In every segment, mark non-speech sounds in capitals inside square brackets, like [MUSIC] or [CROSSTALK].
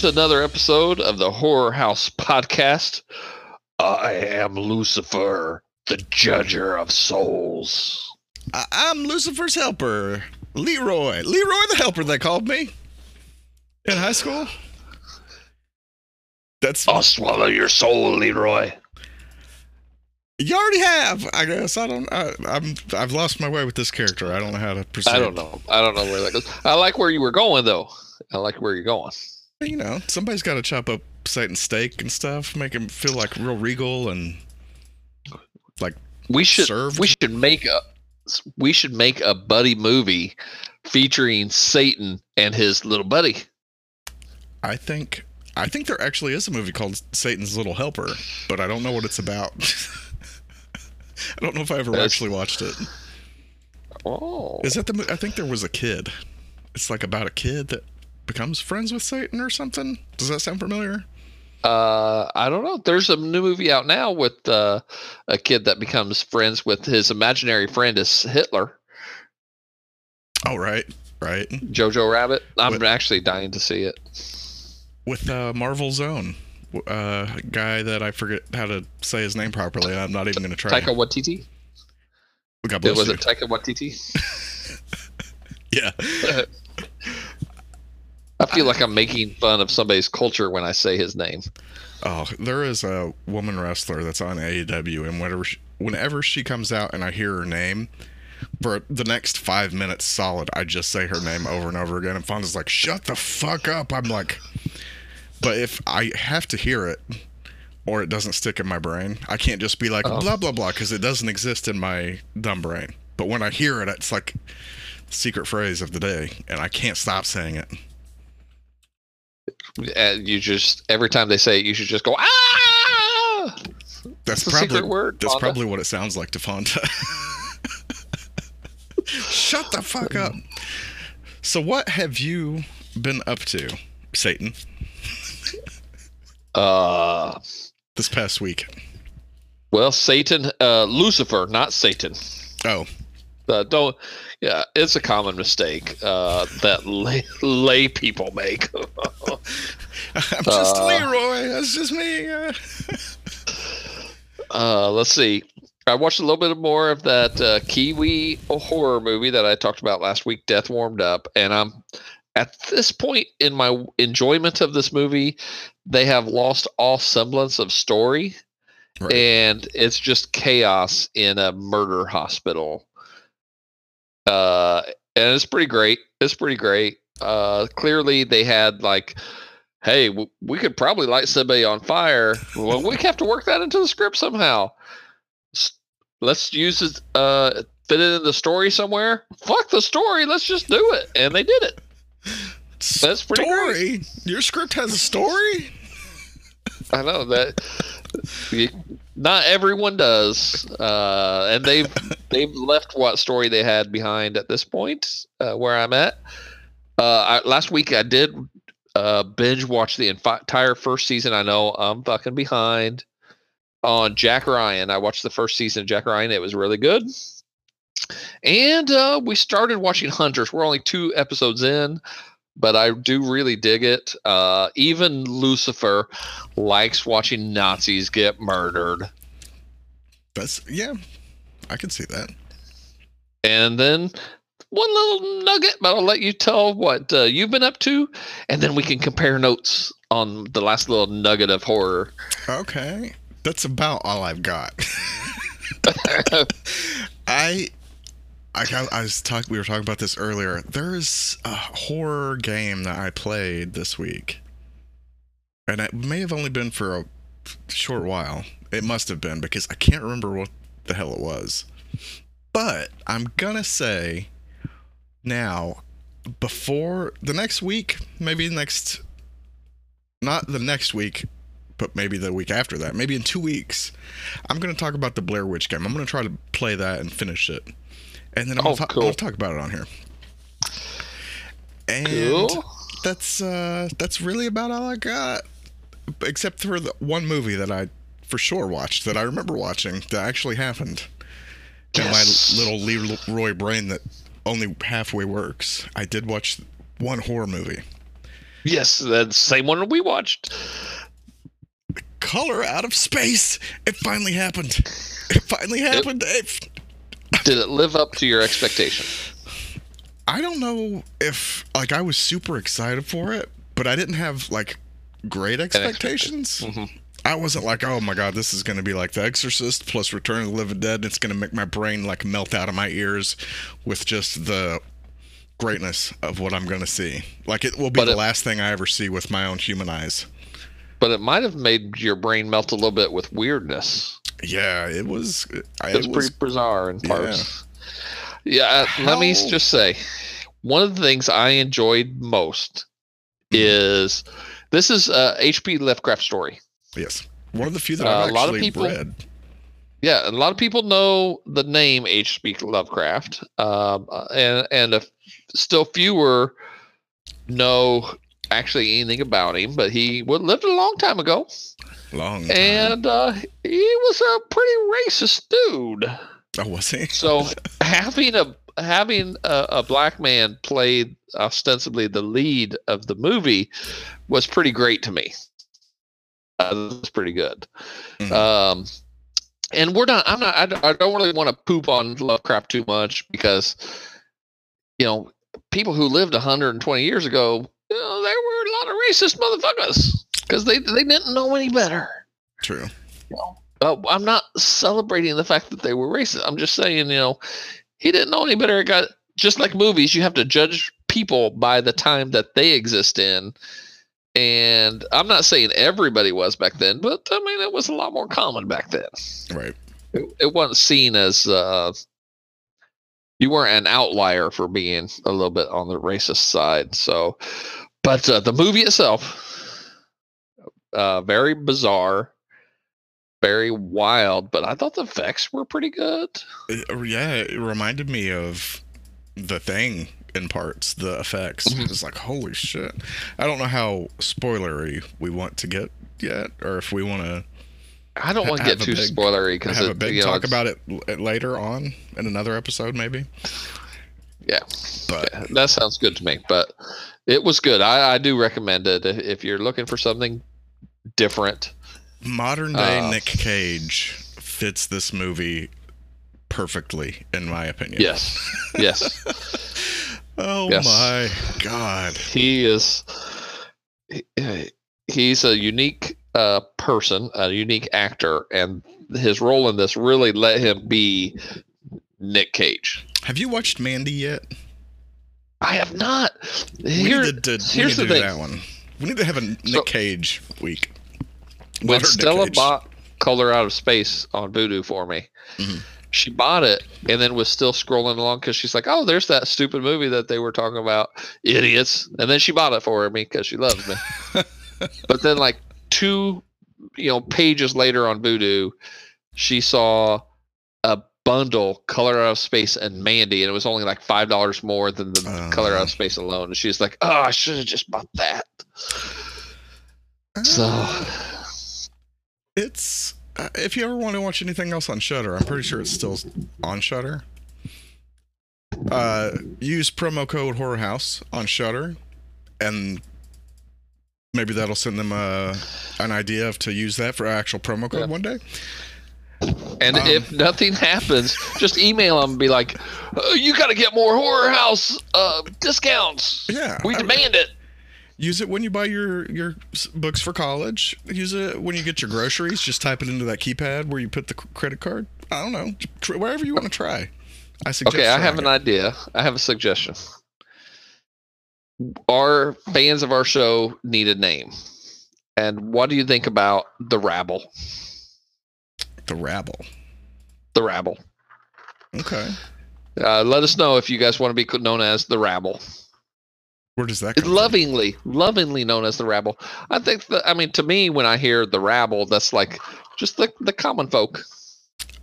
Hello and welcome to another episode of the Horror House Podcast. I am Lucifer, the Judger of Souls. I- I'm Lucifer's helper, Leroy. Leroy the helper, they called me in high school. That's I'll swallow your soul, Leroy. you already have. I guess I don't. I, I'm. I've lost my way with this character. I don't know how to proceed. I don't know. I don't know where that goes. I like where you were going though. I like where you're going. You know, somebody's got to chop up Satan's steak and stuff, make him feel like real regal and like We should Served? we should make a we should make a buddy movie featuring Satan and his little buddy. I think. I think there actually is a movie called Satan's Little Helper, but I don't know what it's about. [LAUGHS] I don't know if I ever That's- actually watched it. Oh, Is that the? I think there was a kid. It's like about a kid that becomes friends with Satan or something. Does that sound familiar? Uh, I don't know. There's a new movie out now with uh, a kid that becomes friends with his imaginary friend is Hitler, Oh, right, right. Jojo Rabbit. I'm What- actually dying to see it. With uh, Marvel Zone, uh, a guy that I forget how to say his name properly. I'm not even going to try. Taika Waititi. God It bless was you. it Taika Waititi? [LAUGHS] yeah. [LAUGHS] I feel like I'm making fun of somebody's culture when I say his name. Oh, there is a woman wrestler that's on AEW, and whenever she, whenever she comes out and I hear her name, for the next five minutes solid, I just say her name over and over again. And Fonda's like, "Shut the fuck up!" I'm like, but if I have to hear it, or it doesn't stick in my brain, I can't just be like Oh. blah blah blah because it doesn't exist in my dumb brain. But when I hear it, it's like the secret phrase of the day, and I can't stop saying it. Uh, you just every time they say it, you should just go ah. That's It's probably word, That's Fonda. probably what it sounds like to Fonda. Shut the fuck up. So, what have you been up to, Satan, Uh, this past week? well, Satan, uh, Lucifer, not Satan. Oh, Uh, don't. Yeah, it's a common mistake uh, that lay, lay people make. [LAUGHS] I'm just Uh, Leroy. That's just me. Uh, Uh, let's see. I watched a little bit more of that uh, Kiwi horror movie that I talked about last week, Death Warmed Up, and I'm at this point in my enjoyment of this movie, they have lost all semblance of story, Right. and it's just chaos in a murder hospital. Uh, and it's pretty great. It's pretty great. Uh, clearly they had like hey, w- we could probably light somebody on fire. Well, we have to work that into the script somehow. Let's use it, uh, fit it in the story somewhere. Fuck the story. Let's just do it. And they did it. That's pretty story. Your script has a story. I know that. you- Not everyone does, uh, and they've [LAUGHS] they've left what story they had behind at this point, uh, where I'm at. Uh, I, last week I did uh, binge watch the entire first season. I know I'm fucking behind on Jack Ryan. I watched the first season of Jack Ryan. It was really good. And uh, we started watching Hunters. We're only two episodes in, but I do really dig it. Uh, even Lucifer likes watching Nazis get murdered. That's yeah. I can see that. And then one little nugget, but I'll let you tell what uh, you've been up to, and then we can compare notes on the last little nugget of horror. Okay, that's about all I've got. [LAUGHS] [LAUGHS] I, I, I was talking. We were talking about this earlier. There's a horror game that I played this week, and it may have only been for a short while. It must have been because I can't remember what the hell it was. But I'm gonna say now, before the next week, maybe next, not the next week, but maybe the week after that, maybe in two weeks, I'm going to talk about the Blair Witch game. I'm going to try to play that and finish it. And then I'm Oh, cool. to talk about it on here. And Cool. that's uh that's really about all I got. Except for the one movie that I for sure watched that I remember watching that actually happened. Yes. In my little Leroy brain that only halfway works. I did watch one horror movie. Yes, the same one we watched. Color out of space. It finally happened. It finally happened. It, Did it live up to your expectation? I don't know if like I was super excited for it, but I didn't have like great expectations. Mhm. I wasn't like, oh my god, this is going to be like The Exorcist plus Return of the Living Dead. And it's going to make my brain like melt out of my ears with just the greatness of what I'm going to see. Like it will be But the it- last thing I ever see with my own human eyes. But it might have made your brain melt a little bit with weirdness. Yeah, it was. I, It was it pretty bizarre in parts. Yeah, uh, let me just say, one of the things I enjoyed most Mm-hmm. is this is a H.P. Lovecraft story. yes, one of the few that Uh, I've a lot of people- read. Yeah, a lot of people know the name H.P. Lovecraft, um, uh, and and a, still fewer know actually anything about him. But he lived a long time ago, Long time. and uh, he was a pretty racist dude. oh, was he? So [LAUGHS] having a having a, a black man play ostensibly the lead of the movie was pretty great to me. Uh, that was pretty good. Mhm. Um, and we're not. I'm not. I, don't- I don't really want to poop on Lovecraft too much because, you know, people who lived 120 years ago, you know, there were a lot of racist motherfuckers because they they didn't know any better. True. You know, uh, I'm not celebrating the fact that they were racist. I'm just saying, you know, he didn't know any better. It got just like movies, you have to judge people by the time that they exist in. And I'm not saying everybody was back then, but I mean, it was a lot more common back then. Right. It, it wasn't seen as uh, you weren't an outlier for being a little bit on the racist side. So, but uh, the movie itself, uh, very bizarre, very wild, but I thought the effects were pretty good. It- uh, yeah, it reminded me of the thing in parts, the effects. It was like, holy shit. I don't know how spoilery we want to get yet, or if we want to I don't want to get too big- spoilery because we have a big you know, talk it's- about it later on in another episode, maybe. Yeah. But Yeah, that sounds good to me. But it was good. I, I do recommend it if, you're looking for something different. modern day Uh, Nick Cage fits this movie perfectly, in my opinion. Yes. Yes. [LAUGHS] Oh Yes. my god. he is he- he's a unique uh, person, a unique actor, and his role in this really let him be Nick Cage. Have you watched Mandy yet? I have not. We need to, do- we here's need the do thing. that one. We need to have a Nick So- Cage week. when Modern Stella Cage. bought Color Out of Space on Vudu for me, Mhm. she bought it and then was still scrolling along because she's like, "Oh, there's that stupid movie that they were talking about, idiots." And then she bought it for me because she loves me. [LAUGHS] but then, like two, you know, pages later on Vudu, she saw bundle Color Out of Space and Mandy, and it was only like five dollars more than the Color Out Uh. of Space alone. And she's like, "Oh, I should have just bought that." So. Uh, it's uh, if you ever want to watch anything else on Shudder, I'm pretty sure it's still on Shudder. Uh, use promo code Horror House on Shudder, and maybe that'll send them uh, an idea of to use that for actual promo code Yeah. one day. And Um, if nothing happens, just email them and be like, oh, "You got to get more horror house uh, discounts. Yeah, we I- demand it." Use it when you buy your your books for college. Use it when you get your groceries. Just type it into that keypad where you put the credit card. I don't know, wherever you want to try. I suggest. Okay, I have trying an idea. I have a suggestion. Our fans of our show need a name, and what do you think about the rabble? The rabble. The rabble. Okay, Uh, let us know if you guys want to be known as the rabble. where does that come from? lovingly, lovingly known as the rabble. I think. I mean, to me, when I hear the rabble, that's like just the the common folk.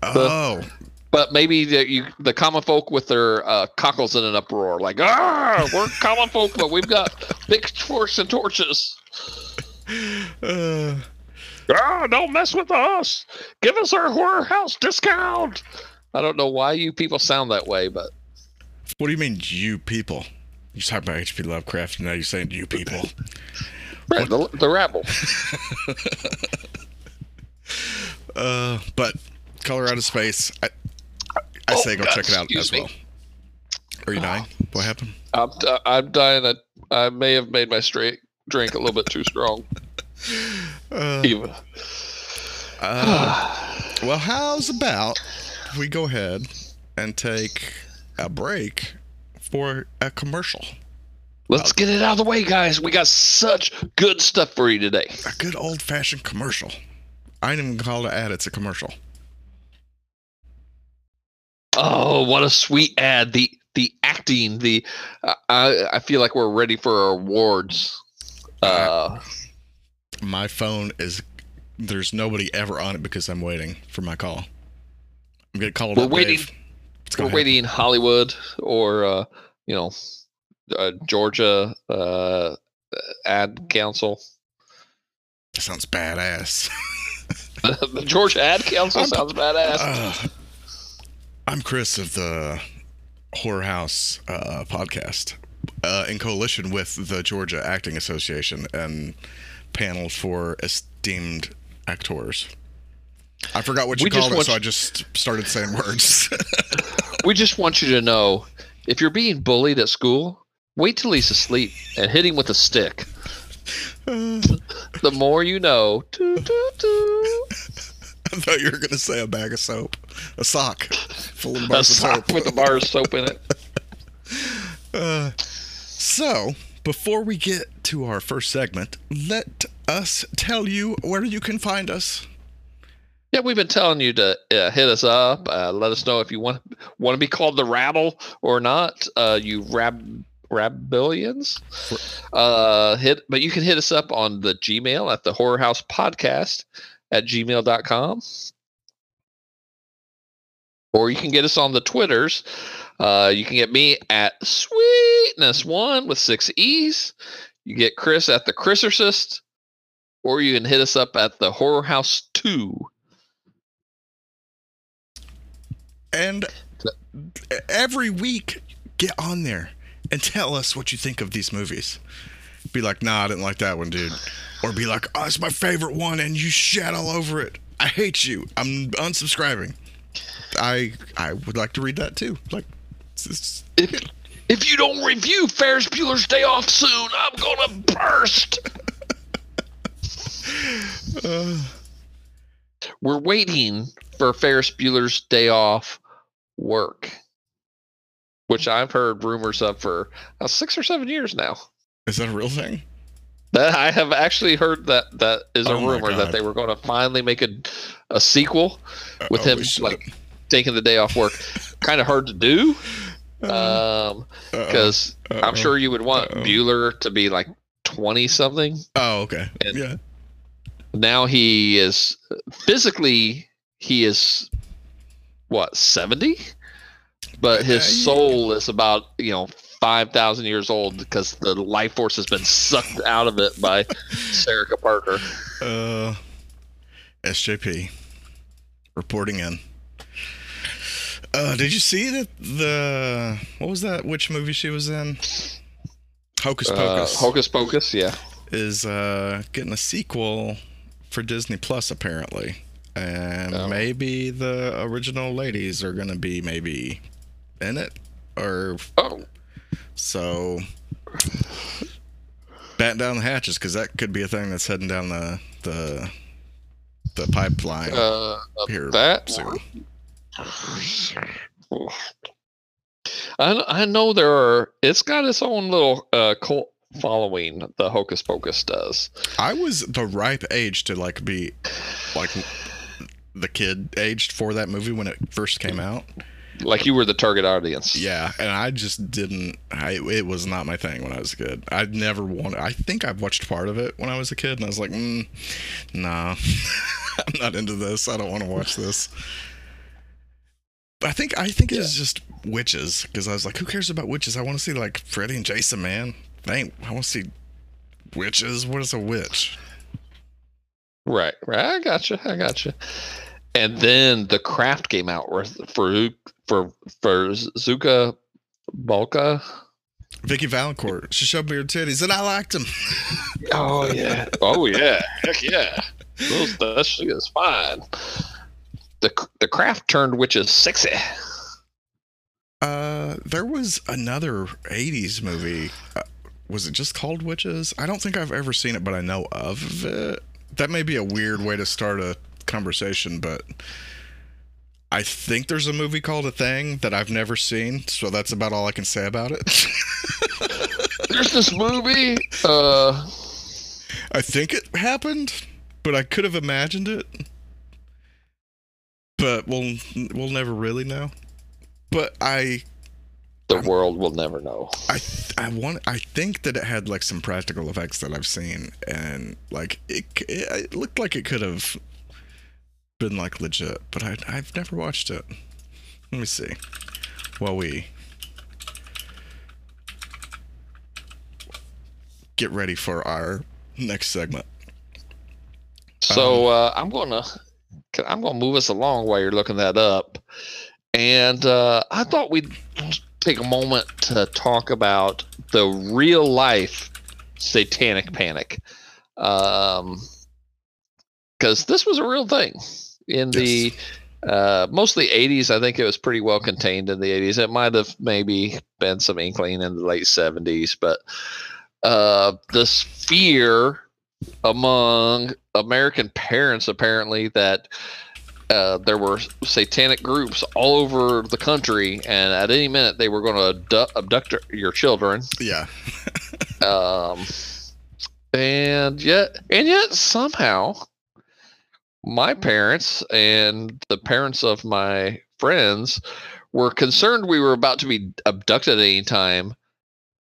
Oh, but maybe the, you, the common folk with their uh, cockles in an uproar, like, ah, we're common folk, but we've got pitchforks and torches. [LAUGHS] uh, Ah, don't mess with us. Give us our horror house discount. I don't know why you people sound that way, but what do you mean, you people? You talk about H.P. Lovecraft, and now you're saying you people. Right, the, the rabble. [LAUGHS] Uh, but Color Out of Space, I, I Oh, say go God, check it out as me. well. Are you dying? What happened? I'm, d- I'm dying. I, I may have made my straight drink a little bit too strong. Uh, uh, well, how's about we go ahead and take a break for a commercial? Let's get it out of the way, guys. We got such good stuff for you today. A good old fashioned commercial. I didn't even call it an ad, it's a commercial. Oh, what a sweet ad! The the acting, the I I feel like we're ready for our awards. Uh, My phone is there's nobody ever on it because I'm waiting for my call. I'm getting called We're up, waiting- Dave. Let's go we're ahead. waiting in Hollywood or uh, you know uh, Georgia uh, ad council. That sounds badass. the [LAUGHS] Georgia ad council I'm- sounds badass. Uh, I'm Chris of the Horror House uh, podcast, uh, in coalition with the Georgia Acting Association and panel for esteemed actors. I forgot what you We called it, so I just started saying words. [LAUGHS] we just want you to know if you're being bullied at school, wait till he's asleep and hit him with a stick. The more you know. Toot, toot, toot. I thought you were going to say a bag of soap, a sock full of A bars of sock soap. with a bar of soap in it. [LAUGHS] Uh, so, before we get to our first segment, let us tell you where you can find us. Yeah, we've been telling you to uh, hit us up. Uh, let us know if you want want to be called the Rabble or not. Uh, you rab rabillions. Uh, hit, but you can hit us up on the Gmail at the Horror House Podcast at gmail.com. Or you can get us on the Twitters. Uh, you can get me at Sweetness One with six E's. You get Chris at the Chrisercist, or you can hit us up at the Horror House Two. And every week, get on there and tell us what you think of these movies. Be like, nah, I didn't like that one, dude. Or be like, oh, it's my favorite one, and you shat all over it. I hate you. I'm unsubscribing. I I would like to read that too. Like, it's- it's- If if you don't review Ferris Bueller's Day Off soon, I'm gonna burst. uh, [LAUGHS] We're waiting for Ferris Bueller's Day Off work, which I've heard rumors of for uh, six or seven years now. is that a real thing? That I have actually heard that that is a Oh rumor that they were going to finally make a a sequel with Holy him like taking the day off work. kind of hard to do Uh, um because I'm sure you would want Uh-oh. Bueller to be like 20 something. Oh, okay. and- yeah. Now he is physically he is what 70 but his Yeah, yeah. soul is about you know 5000 years old because the life force has been sucked out of it by [LAUGHS] Sarah Parker. Uh, SJP reporting in. Uh, did you see that the what was that? Which movie she was in? Hocus Uh, Pocus Hocus Pocus, yeah. is uh, getting a sequel for Disney Plus apparently, and Oh. maybe the original ladies are gonna be maybe in it, or Oh, so. Batten down the hatches because that could be a thing that's heading down the the the pipeline uh, here that soon. I I know there are. It's got its own little uh, cult following. The Hocus Pocus does. I was the ripe age to like be like the kid aged for that movie when it first came out. Like you were the target audience. Yeah, and I just didn't. I it was not my thing when I was a kid. I never wanted. I think I've watched part of it when I was a kid, and I was like, mm, nah, [LAUGHS] I'm not into this. I don't want to watch this. I think I think it's just witches because I was like, who cares about witches? I want to see like Freddy and Jason, man. I ain't, I want to see witches. What is a witch? Right, right. I gotcha. I gotcha. And then the craft came out for for for Zuka Balka Vicky Valancourt. She showed me her titties, and I liked them. Oh yeah. [LAUGHS] Oh yeah. Heck yeah. Those, that shit is fine. The the craft turned witches sexy. Uh, there was another '80s movie. Uh, was it just called Witches? I don't think I've ever seen it, but I know of it. That may be a weird way to start a conversation, but I think there's a movie called A Thing that I've never seen, so that's about all I can say about it. [LAUGHS] There's this movie. Uh, I think it happened, but I could have imagined it. But we'll we'll never really know. But I the world will never know. I I want I think that it had like some practical effects that I've seen and like it it, it looked like it could have been like legit, but I I've never watched it. Let me see. While we get ready for our next segment. So uh, I'm gonna I'm gonna move us along while you're looking that up, and uh, I thought we'd take a moment to talk about the real life satanic panic, um, because this was a real thing in the. Uh, mostly 80s. I think it was pretty well contained in the 80s. It might have maybe been some inkling in the late 70s, but uh, this fear among American parents apparently that uh, there were satanic groups all over the country, and at any minute they were going to abduct, abduct your children. Yeah. [LAUGHS] um, and yet, and yet somehow, my parents and the parents of my friends were concerned we were about to be abducted at any time,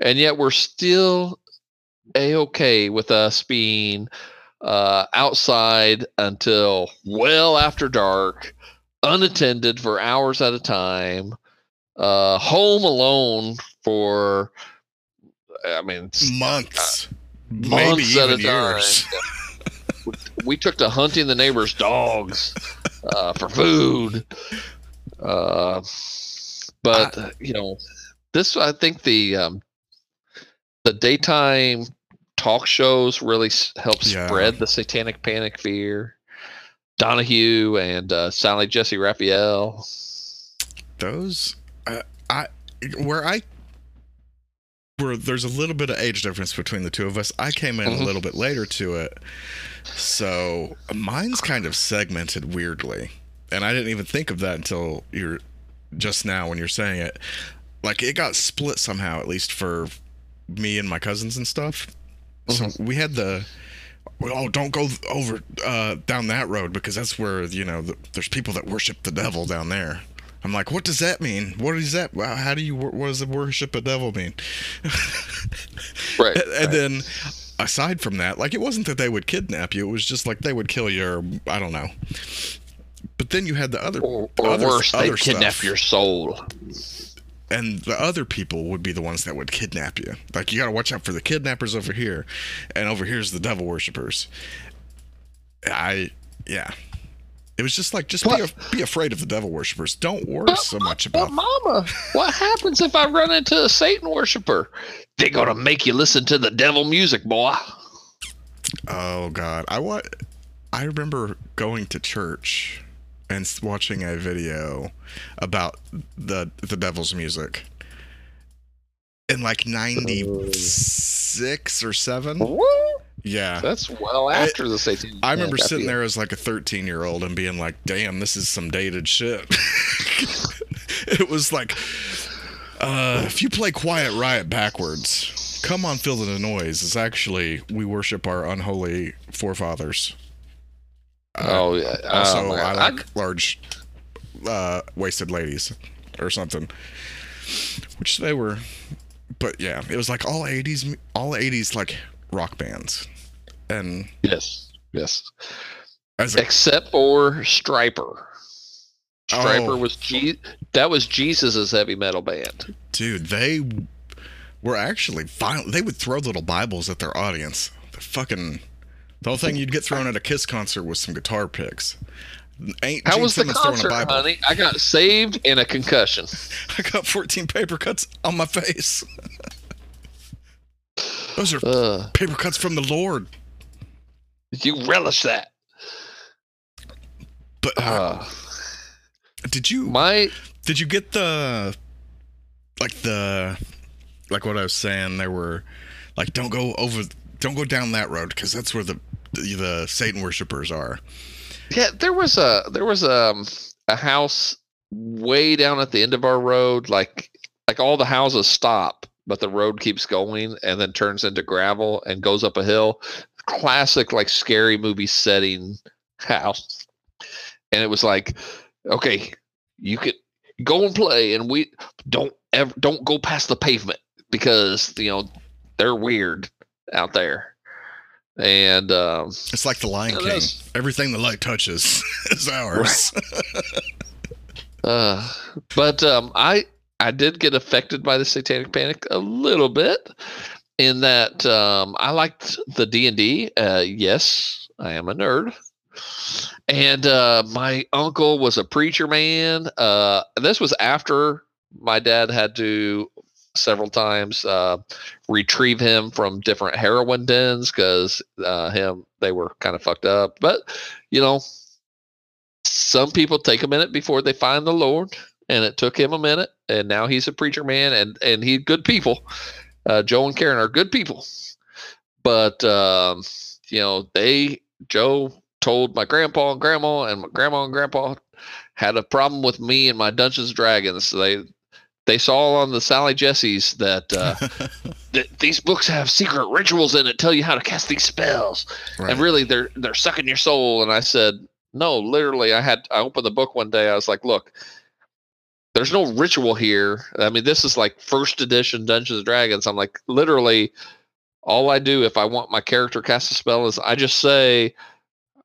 and yet we're still a okay with us being uh, outside until well after dark, unattended for hours at a time, uh, home alone for, I mean, months, uh, months at a time. we took to hunting the neighbors' dogs uh, for food. Uh, but I, you know, this I think the um, the daytime talk shows really help yeah. spread the satanic panic fear. Donahue and uh, Sally Jessy Raphael. Those, uh, I where I where there's a little bit of age difference between the two of us. I came in mm-hmm. a little bit later to it, so mine's kind of segmented weirdly, and I didn't even think of that until you're just now when you're saying it. Like it got split somehow, at least for me and my cousins and stuff. Mm-hmm. So we had the oh don't go over uh, down that road because that's where you know the, there's people that worship the devil down there. I'm like, what does that mean? What is that? How do you? What does the worship a devil mean? [LAUGHS] right. and, right. then, aside from that, like it wasn't that they would kidnap you. It was just like they would kill you, or I don't know. But then you had the other, or, or other, worse, they kidnap your soul and the other people would be the ones that would kidnap you. Like you got to watch out for the kidnappers over here, and over here's the devil worshippers. I yeah. It was just like just be, be afraid of the devil worshippers. Don't worry but, so much about. But mama, what happens if I run into a Satan worshiper? They're gonna make you listen to the devil music, boy. Oh God, I what? I remember going to church and watching a video about the the devil's music. In like 96 or 7 what? yeah. That's well after I, the Satan i remember sitting there as like a 13 year old and being like damn this is some dated shit. [LAUGHS] [LAUGHS] It was like uh, if you play quiet riot backwards come on feel the noise is actually we worship our unholy forefathers oh yeah. Also, oh, I like I... large, uh, waisted ladies, or something. Which they were, but yeah, it was like all '80s, all '80s like rock bands, and yes, yes. A... Except for Stryper. Stryper oh. was G- that was Jesus's heavy metal band. Dude, they were actually violent. They would throw little Bibles at their audience. The fucking the whole thing you'd get thrown at a Kiss concert with some guitar picks. Ain't How Gene was Simmons the concert, honey? I got saved in a concussion. [LAUGHS] I got 14 paper cuts on my face. [LAUGHS] Those are Uh, paper cuts from the Lord. you relish that. But uh, Uh, did you my did you get the like the like what I was saying? There were like don't go over, don't go down that road because that's where the, the the Satan worshippers are. yeah, there was a there was um a house way down at the end of our road, like like all the houses stop, but the road keeps going and then turns into gravel and goes up a hill. Classic like scary movie setting house. And it was like, okay, you could go and play and we don't ever don't go past the pavement because you know they're weird out there. And um It's like the Lion King. that's- Everything the light touches [LAUGHS] is ours. Uh, but um, I I did get affected by the Satanic Panic a little bit, in that um, I liked the D and D. Uh, yes, I am a nerd, and uh, my uncle was a preacher man. Uh, this was after my dad had to several times uh, retrieve him from different heroin dens because uh, him they were kind of fucked up. But you know, some people take a minute before they find the Lord, and it took him a minute, and now he's a preacher man, and and he good people. Uh, Joe and Karen are good people, but um, you know they Joe told my grandpa and grandma, and my grandma and grandpa had a problem with me and my Dungeons and Dragons. So they they saw on the Sally Jessy's that uh, [LAUGHS] th- these books have secret rituals in it, tell you how to cast these spells. Right. and really they're they're sucking your soul. And i said no literally i had i opened the book one day. I was like look there's no ritual here. I mean this is like first edition dungeons and dragons. I'm like literally all i do if i want my character cast a spell is i just say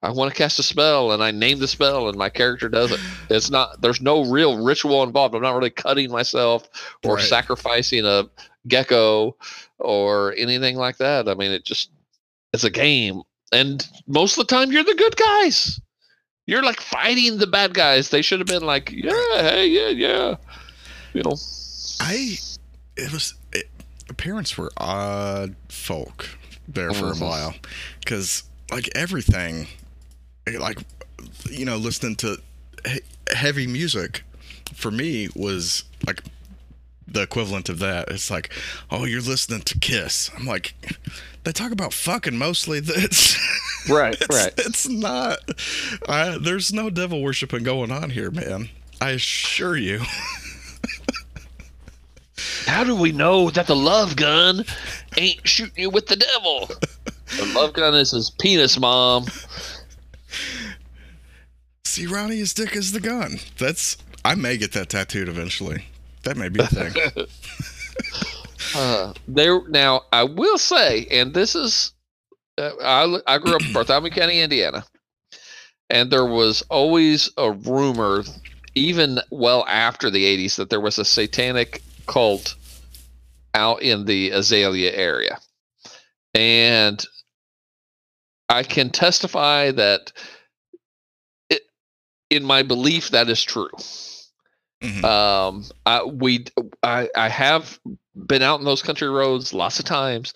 i want to cast a spell and i name the spell and my character does it. It's not there's no real ritual involved. I'm not really cutting myself or Right. sacrificing a gecko or anything like that. I mean it just it's a game. And most of the time you're the good guys. You're like fighting the bad guys. They should have been like yeah hey yeah yeah you know? I it was it, parents were odd folk there for Mhm. a while. Because like everything like you know listening to he- heavy music for me was like the equivalent of that. It's like oh you're listening to kiss. I'm like they talk about fucking mostly that's [LAUGHS] right it's, it's not I, there's no devil worshiping going on here man. I assure you. How do we know that the love gun ain't shooting you with the devil? [LAUGHS] The love gun is his penis mom See, Ronnie, his dick is the gun. That's. I may get that tattooed eventually. That may be a thing. [LAUGHS] Uh, there now, I will say, and this is, uh, I I grew up in Bartholomew County, Indiana, and there was always a rumor, even well after the '80s, that there was a satanic cult out in the Azalia area, and I can testify that, it, in my belief, that is true. Mhm. Um, I, we, I, I have been out in those country roads lots of times,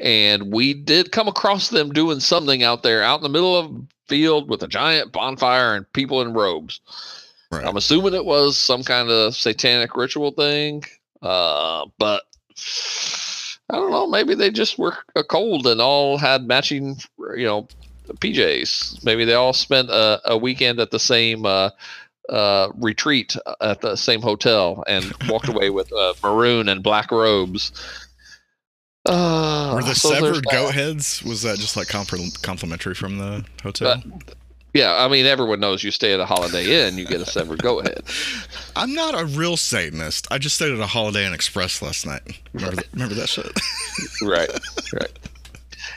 and we did come across them doing something out there, out in the middle of a field with a giant bonfire and people in robes. Right. I'm assuming it was some kind of satanic ritual thing, uh, but I don't know. Maybe they just were uh, cold and all had matching, you know, PJs. Maybe they all spent a, a weekend at the same uh, uh, retreat at the same hotel and [LAUGHS] walked away with uh, maroon and black robes. Uh, Were the so severed goat heads? Was that just like compl- complimentary from the hotel? Yeah, I mean, everyone knows you stay at a Holiday Inn, you get a severed goat head. [LAUGHS] I'm not a real Satanist. I just stayed at a Holiday Inn Express last night. Remember, that, remember that shit? right [LAUGHS] right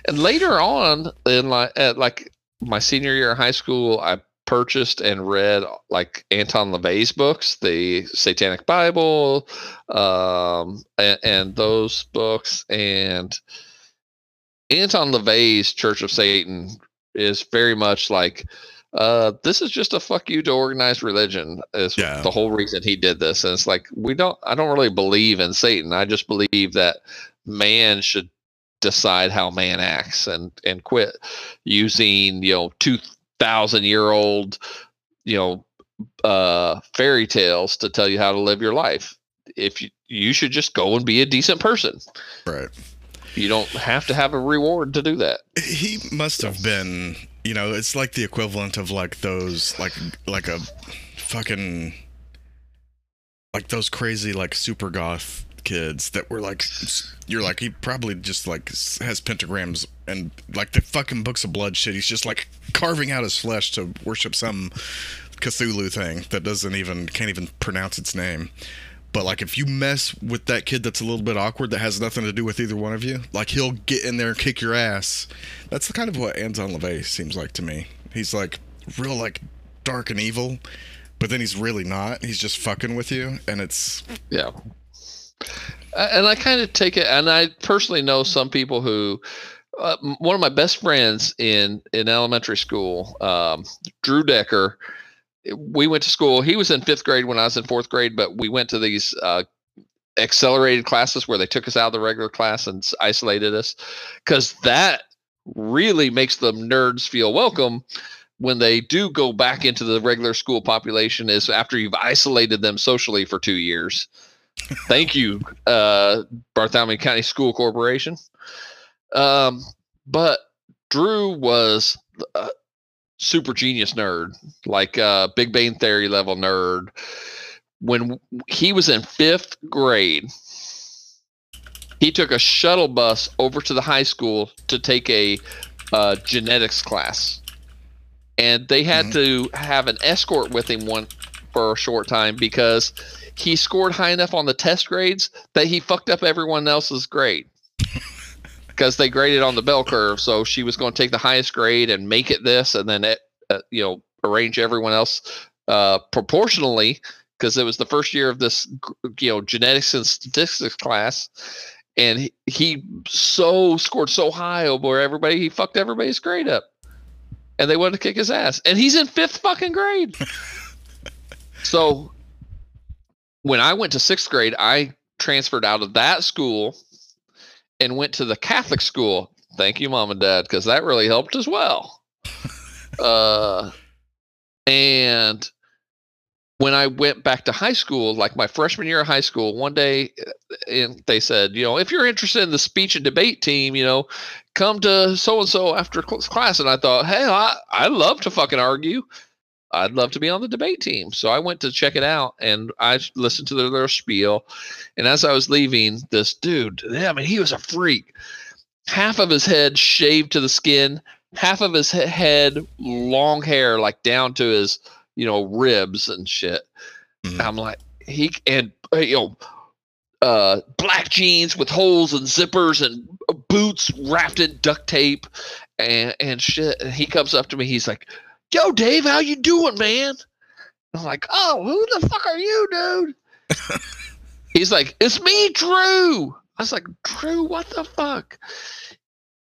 and later on in like at like my senior year of high school i purchased and read like anton lavey's books the satanic bible um and, and those books and anton lavey's church of satan is very much like uh, this is just a fuck you to organized religion. Is Yeah. the whole reason he did this, and it's like we don't. I don't really believe in Satan. I just believe that man should decide how man acts and and quit using you know two thousand year old you know uh fairy tales to tell you how to live your life. If you you should just go and be a decent person. Right. you don't have to have a reward to do that. He must have been, you know, it's like the equivalent of like those, like, like a fucking, like those crazy, like super goth kids that were like, you're like, he probably just like has pentagrams and like the fucking books of blood shit. He's just like carving out his flesh to worship some Cthulhu thing that doesn't even, can't even pronounce its name. But like if you mess with that kid that's a little bit awkward that has nothing to do with either one of you, like he'll get in there and kick your ass. That's the kind of what Anton LaVey seems like to me. He's like real like dark and evil, but then he's really not. He's just fucking with you and it's Yeah. And I kind of take it, and I personally know some people who, uh, one of my best friends in in elementary school, um, Drew Decker. We went to school. He was in fifth grade when I was in fourth grade, but we went to these uh, accelerated classes where they took us out of the regular class and isolated us, because that really makes the nerds feel welcome when they do go back into the regular school population. Is after you've isolated them socially for two years. Thank you, uh, Bartholomew County School Corporation. Um, but Drew was a super genius nerd, like uh, Big Bang Theory level nerd. When he was in fifth grade, he took a shuttle bus over to the high school to take a uh, genetics class, and they had Mhm. to have an escort with him one for a short time because he scored high enough on the test grades that he fucked up everyone else's grade [LAUGHS] because they graded on the bell curve. So she was going to take the highest grade and make it this, and then it, uh, you know, arrange everyone else uh, proportionally because it was the first year of this, you know, genetics and statistics class. And he, he so scored so high over everybody, he fucked everybody's grade up. And they wanted to kick his ass. And he's in fifth fucking grade. [LAUGHS] so when I went to sixth grade, I transferred out of that school and went to the Catholic school. Thank you, mom and dad, because that really helped as well. [LAUGHS] uh, and when I went back to high school, like my freshman year of high school, one day and they said, you know, if you're interested in the speech and debate team, you know, come to so and so after class. And I thought, hey, I, I love to fucking argue. I'd love to be on the debate team. So I went to check it out and I listened to their little spiel. And as I was leaving, this dude, I mean, he was a freak. Half of his head shaved to the skin, half of his head long hair, like down to his, you know, ribs and shit. Mhm. I'm like, he and uh, you know, uh, black jeans with holes and zippers and boots wrapped in duct tape and and shit. And he comes up to me. He's like, "Yo, Dave, how you doing, man?" I'm like, "Oh, who the fuck are you, dude?" [LAUGHS] He's like, "It's me, Drew." I was like, "Drew, what the fuck?"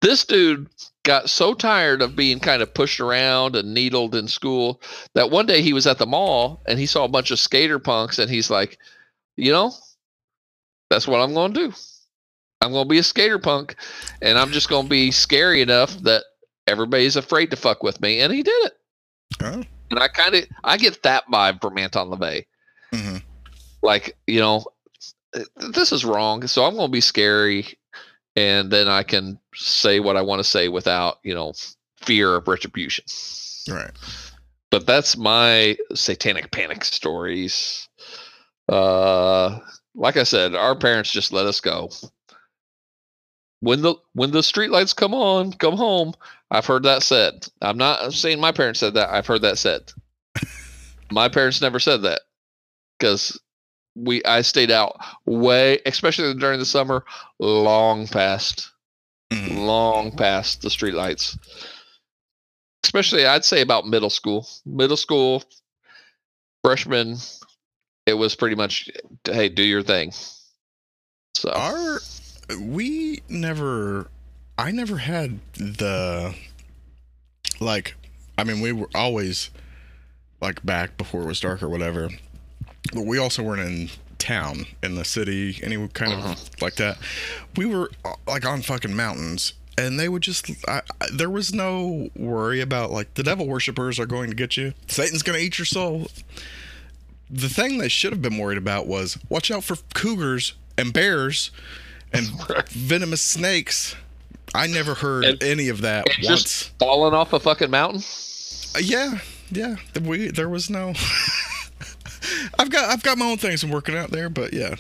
This dude got so tired of being kind of pushed around and needled in school that one day he was at the mall and he saw a bunch of skater punks and he's like, you know, that's what I'm going to do. I'm going to be a skater punk and I'm just going to be scary enough that everybody's afraid to fuck with me. And he did it. Oh. And I kind of, I get that vibe from Anton LaVey. hmm Like, you know, this is wrong. So I'm going to be scary and then I can say what I want to say without, you know, fear of retribution. Right. But that's my satanic panic stories. Uh like I said, our parents just let us go. When the when the street lights come on, come home. I've heard that said. I'm not saying my parents said that. I've heard that said. [LAUGHS] my parents never said that because we I stayed out way, especially during the summer, long past Mhm. long past the streetlights. Especially, I'd say about middle school. Middle school, freshman, it was pretty much, hey, do your thing. So, Our we never I never had the like I mean we were always like back before it was dark or whatever. But we also weren't in town in the city, any kind of like that. We were uh, like on fucking mountains, and they would just. I, I, there was no worry about like the devil worshippers are going to get you. Satan's going to eat your soul. The thing they should have been worried about was watch out for cougars and bears and [LAUGHS] venomous snakes. I never heard And- any of that once. just falling off a fucking mountain. Uh, yeah, yeah. We there was no. [LAUGHS] I've got I've got my own things I'm working out there, but yeah,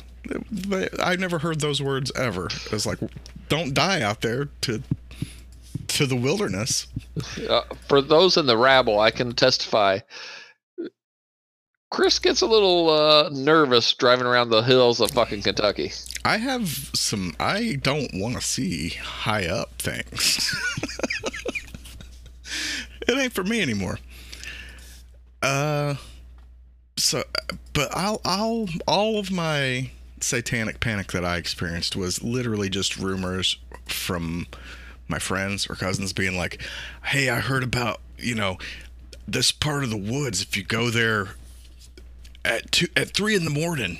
they, I never heard those words ever. It's like, don't die out there to to the wilderness. Uh, for those in the rabble, I can testify. Chris gets a little uh, nervous driving around the hills of fucking Kentucky. I have some. I don't want to see high up things. [LAUGHS] it ain't for me anymore. Uh, so, but I'll, I'll, all of my satanic panic that I experienced was literally just rumors from my friends or cousins being like, "Hey, I heard about you know this part of the woods. If you go there at two, at three in the morning,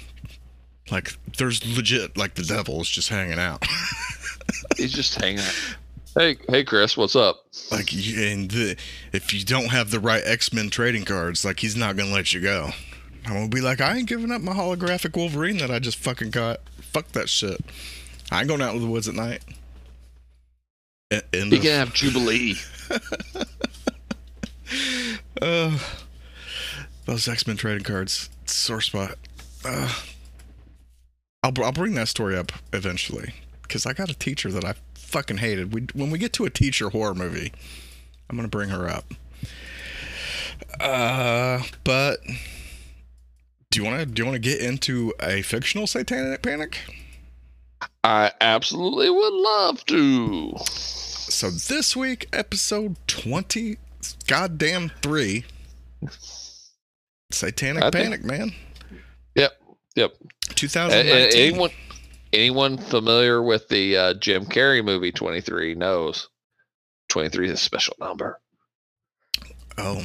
like there's legit like the devil is just hanging out." [LAUGHS] He's just hanging out. Hey, hey, Chris, what's up? like you- and the, if you don't have the right x-men trading cards like he's not gonna let you go i'm gonna be like i ain't giving up my holographic wolverine that i just fucking got fuck that shit i ain't going out in the woods at night in, in You the, can have Jubilee. [LAUGHS] uh, those x-men trading cards sore spot. Uh, I'll, I'll bring that story up eventually because i got a teacher that i fucking hated. We, when we get to a teacher horror movie i'm gonna bring her up. Uh but do you want to do you want to get into a fictional satanic panic? I absolutely would love to. so this week episode 20 goddamn 3 satanic I think- panic man Yep, yep. A- a- 2019 anyone, anyone familiar with the uh, Jim Carrey movie Twenty Three knows. Twenty three is a special number. oh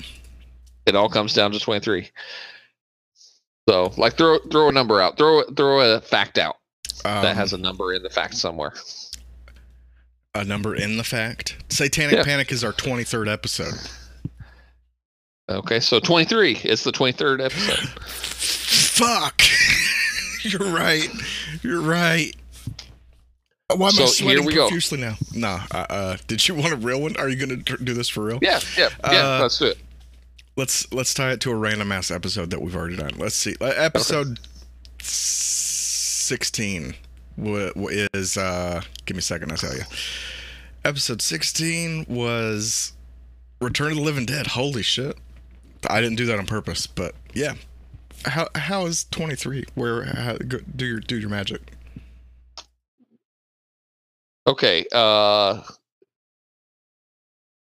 It all comes down to twenty three. So, like, throw throw a number out. Throw throw a fact out that um, has a number in the fact somewhere. a number in the fact satanic Yeah. panic is our 23rd episode Okay, so twenty three. It's the twenty third episode. fuck [LAUGHS] you're right you're right why am So, I here sweating we go. profusely now? Nah, uh, uh, did you want a real one? Are you gonna tr- do this for real? Yeah, yeah, yeah. Uh, let's do it. let's let's tie it to a random ass episode that we've already done. Let's see. Uh, Episode sixteen wa- wa- is uh give me a second, I'll tell you. Episode sixteen was Return of the Living Dead. Holy shit. I didn't do that on purpose, but yeah. How how is twenty three? Where how, go, do your do your magic? Okay. Uh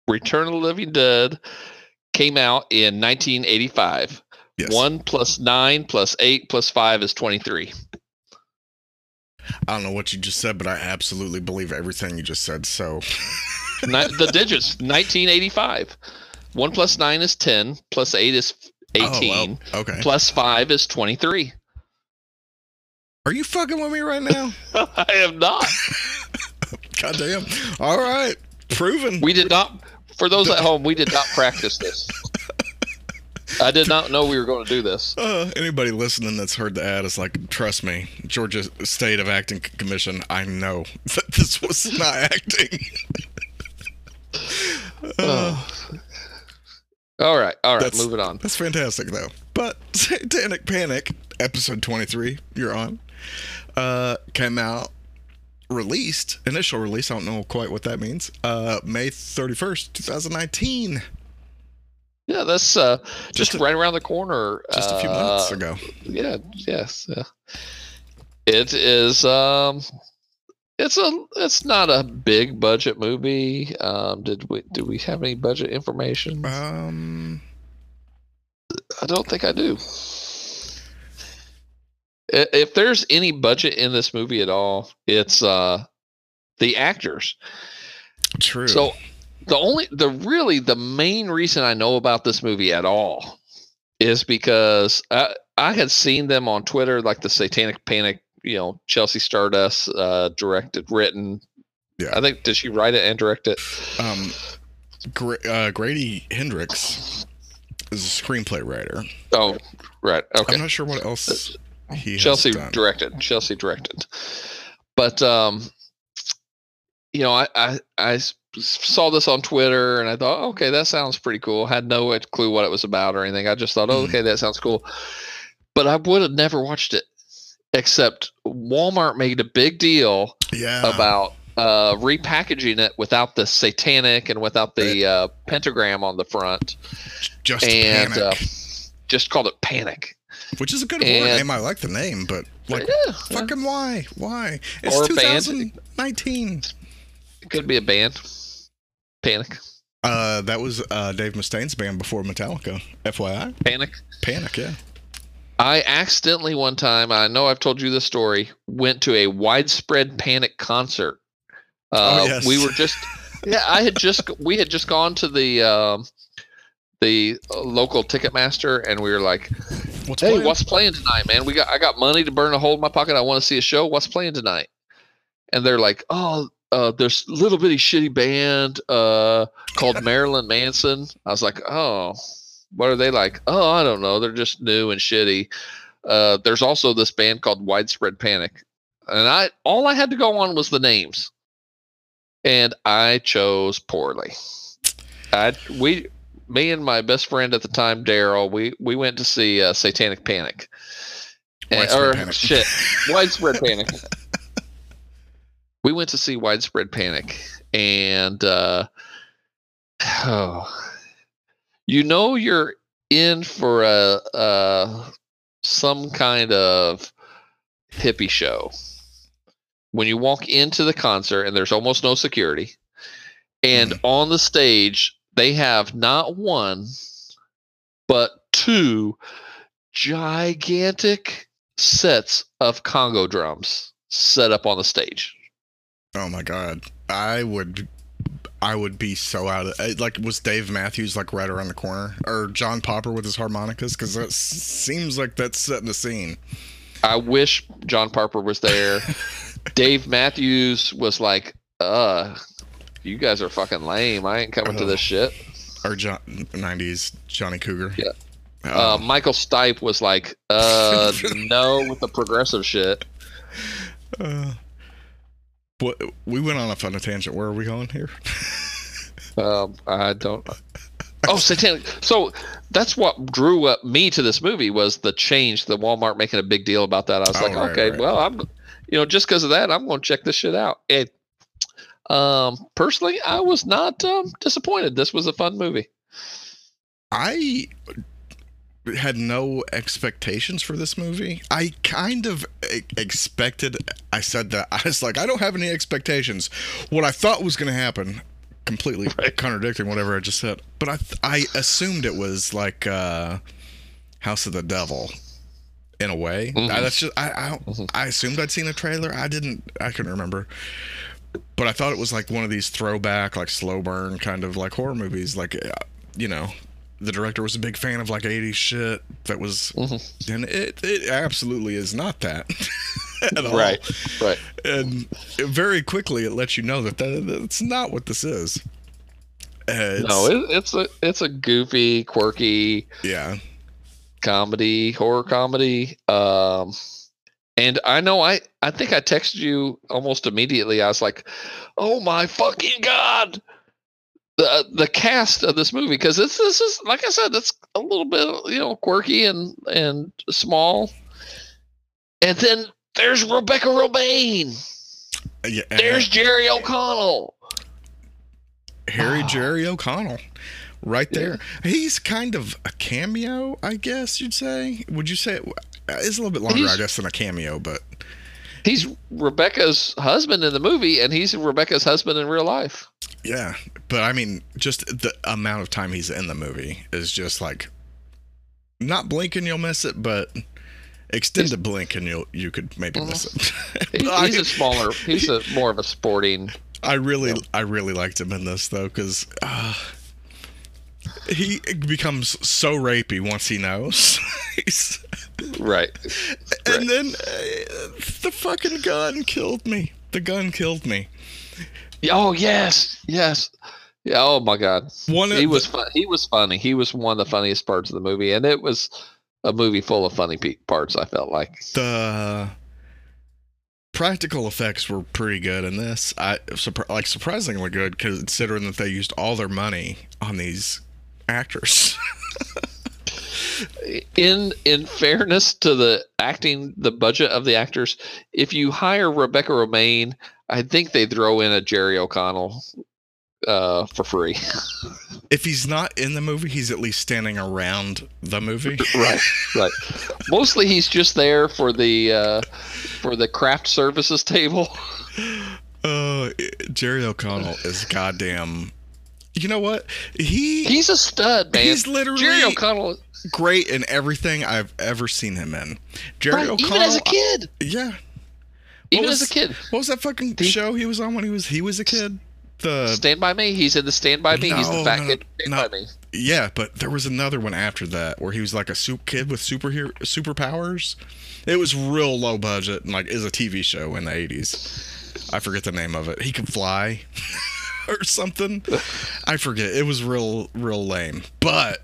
Return of the Living Dead came out in 1985. Yes. One plus nine plus eight plus five is 23. I don't know what you just said, but I absolutely believe everything you just said. So the digits 1985. One plus nine is 10. Plus eight is Oh, 18. well, okay. Plus five is 23. Are you fucking with me right now? [LAUGHS] I am not. [LAUGHS] Goddamn. All right. Proven. We did not. For those at [LAUGHS] home, we did not practice this. I did not know we were going to do this. Uh, anybody listening that's heard the ad is like, trust me, Georgia State of Acting Commission, I know that this was not acting. Uh, All right, all right, That's- moving on. that's fantastic, though. But [LAUGHS] Satanic Panic, episode 23, you're on, uh, came out, released, initial release, I don't know quite what that means, uh, May 31st, 2019. Yeah, that's uh, Just just, a- right around the corner. Just a few uh, months ago. Yeah, yes, yeah. It is. Um, it's a. It's not a big budget movie. Um, did we? Do we have any budget information? Um, I don't think I do. If there's any budget in this movie at all, it's uh the actors. true. So the only the really the main reason I know about this movie at all is because I I had seen them on Twitter, like the Satanic Panic, you know, Chelsea Stardust, uh, directed, written. Yeah. I think did she write it and direct it? Um, Gra- uh, Grady Hendrix is a screenplay writer. Oh, right. Okay. I'm not sure what else he has Chelsea directed. Chelsea directed. But um, you know, I, I I saw this on Twitter and I thought, okay, that sounds pretty cool. Had no clue what it was about or anything. I just thought, oh, okay, that sounds cool. But I would have never watched it, except Walmart made a big deal Yeah. about uh, repackaging it without the satanic and without the uh, pentagram on the front, just and panic, uh, just called it Panic. which is a good and- name. I like the name, but like, yeah, yeah. fucking why? Why? It's Or 2019. It could be a band. Panic. Uh, that was uh, Dave Mustaine's band before Metallica. FYI, Panic. Panic. Yeah. I accidentally one time, I know I've told you this story, went to a widespread panic concert. Uh, Oh, yes. We were just, yeah, I had just, [LAUGHS] we had just gone to the, um, the uh, local Ticketmaster and we were like, What's hey, playing? what's playing tonight, man? We got, I got money to burn a hole in my pocket. I want to see a show. What's playing tonight? And they're like, oh, uh, there's a little bitty shitty band uh, called [LAUGHS] Marilyn Manson. I was like, oh, what are they like? Oh, I don't know. They're just new and shitty. Uh, there's also this band called Widespread Panic, and I all I had to go on was the names, and I chose poorly. I we me and my best friend at the time, Daryl, we we went to see uh, Satanic Panic, And- or Panic. shit, [LAUGHS] Widespread Panic. We went to see Widespread Panic, and uh, [SIGHS] oh, you know you're in for a, a some kind of hippie show. When you walk into the concert and there's almost no security and mm-hmm. on the stage they have not one but two gigantic sets of congo drums set up on the stage. Oh my god, I would, I would be so out of eh, like. Was Dave Matthews like right around the corner, or John Popper with his harmonicas? Because that seems like that's setting the scene. i wish john Popper was there [LAUGHS] dave matthews was like uh you guys are fucking lame i ain't coming to this shit Or John '90s Johnny Cougar. Yeah. Oh, uh, Michael Stipe was like, uh, [LAUGHS] no, with the progressive shit. What we went on a fun tangent. Where are we going here? Um, I don't. Oh, satanic. So that's what drew up me to this movie was the change, the Walmart making a big deal about that. I was Oh, like, right, okay, right. well, I'm, you know, just because of that, I'm going to check this shit out. It, um, personally, I was not um, disappointed. This was a fun movie. I had no expectations for this movie. I kind of expected. I said that [LAUGHS] I was like, I don't have any expectations. What I thought was going to happen, completely [LAUGHS] contradicting whatever I just said. But I I assumed it was like uh, House of the Devil. In a way, Mhm. I, that's just I I, Mhm. I assumed I'd seen a trailer. I didn't. I couldn't remember. But I thought it was like one of these throwback, like slow burn kind of like horror movies. Like, uh, you know, the director was a big fan of like 80s shit that was Mhm. and it it absolutely is not that [LAUGHS] at all. Right, right. and very quickly it lets you know that, that that's not what this is Uh, it's, No, it, it's a it's a goofy, quirky yeah comedy, horror comedy. Um, and I know I I think I texted you almost immediately. I was like, "Oh my fucking god!" The the cast of this movie because this this is like I said, it's a little bit you know quirky and and small. And then there's Rebecca Romijn. yeah There's Jerry O'Connell. harry Ah. jerry o'connell right Yeah. there he's kind of a cameo i guess you'd say would you say it's a little bit longer i guess than a cameo but He's Rebecca's husband in the movie, and he's Rebecca's husband in real life. Yeah, but I mean, just the amount of time he's in the movie is just like not blinking you'll miss it, but extended blink and you'll you could maybe miss it. [LAUGHS] He's a smaller. He's a more of a sporting. I really I really liked him in this though because uh, he becomes so rapey once he knows. [LAUGHS] Right. And then uh, the fucking gun killed me. The gun killed me. Oh yes, yes. Yeah. Oh my God. One He the- was fun. He was funny. He was one of the funniest parts of the movie, and it was a movie full of funny parts. I felt like. the practical effects were pretty good in this. I like surprisingly good considering that they used all their money on these actors. [LAUGHS] in in fairness to the acting the budget of the actors if you hire rebecca romijn i think they throw in a jerry o'connell uh for free [LAUGHS] if he's not in the movie, he's at least standing around the movie. right right mostly he's just there for the uh for the craft services table Uh, Jerry O'Connell is goddamn. You know what? He he's a stud man he's literally jerry o'connell great in everything I've ever seen him in. Jerry right, O'Connell, even as a kid yeah. even was- as a kid What was that fucking The- show he was on when he was he was a kid? The stand by me he's in the stand by me he's the No, fat no, kid stand no. by me yeah, but there was another one after that where he was like a soup kid with superhero superpowers. It was real low budget and like is a TV show in the eighties. I forget the name of it. He could fly [LAUGHS] [LAUGHS] or something. I forget. It was real real lame, but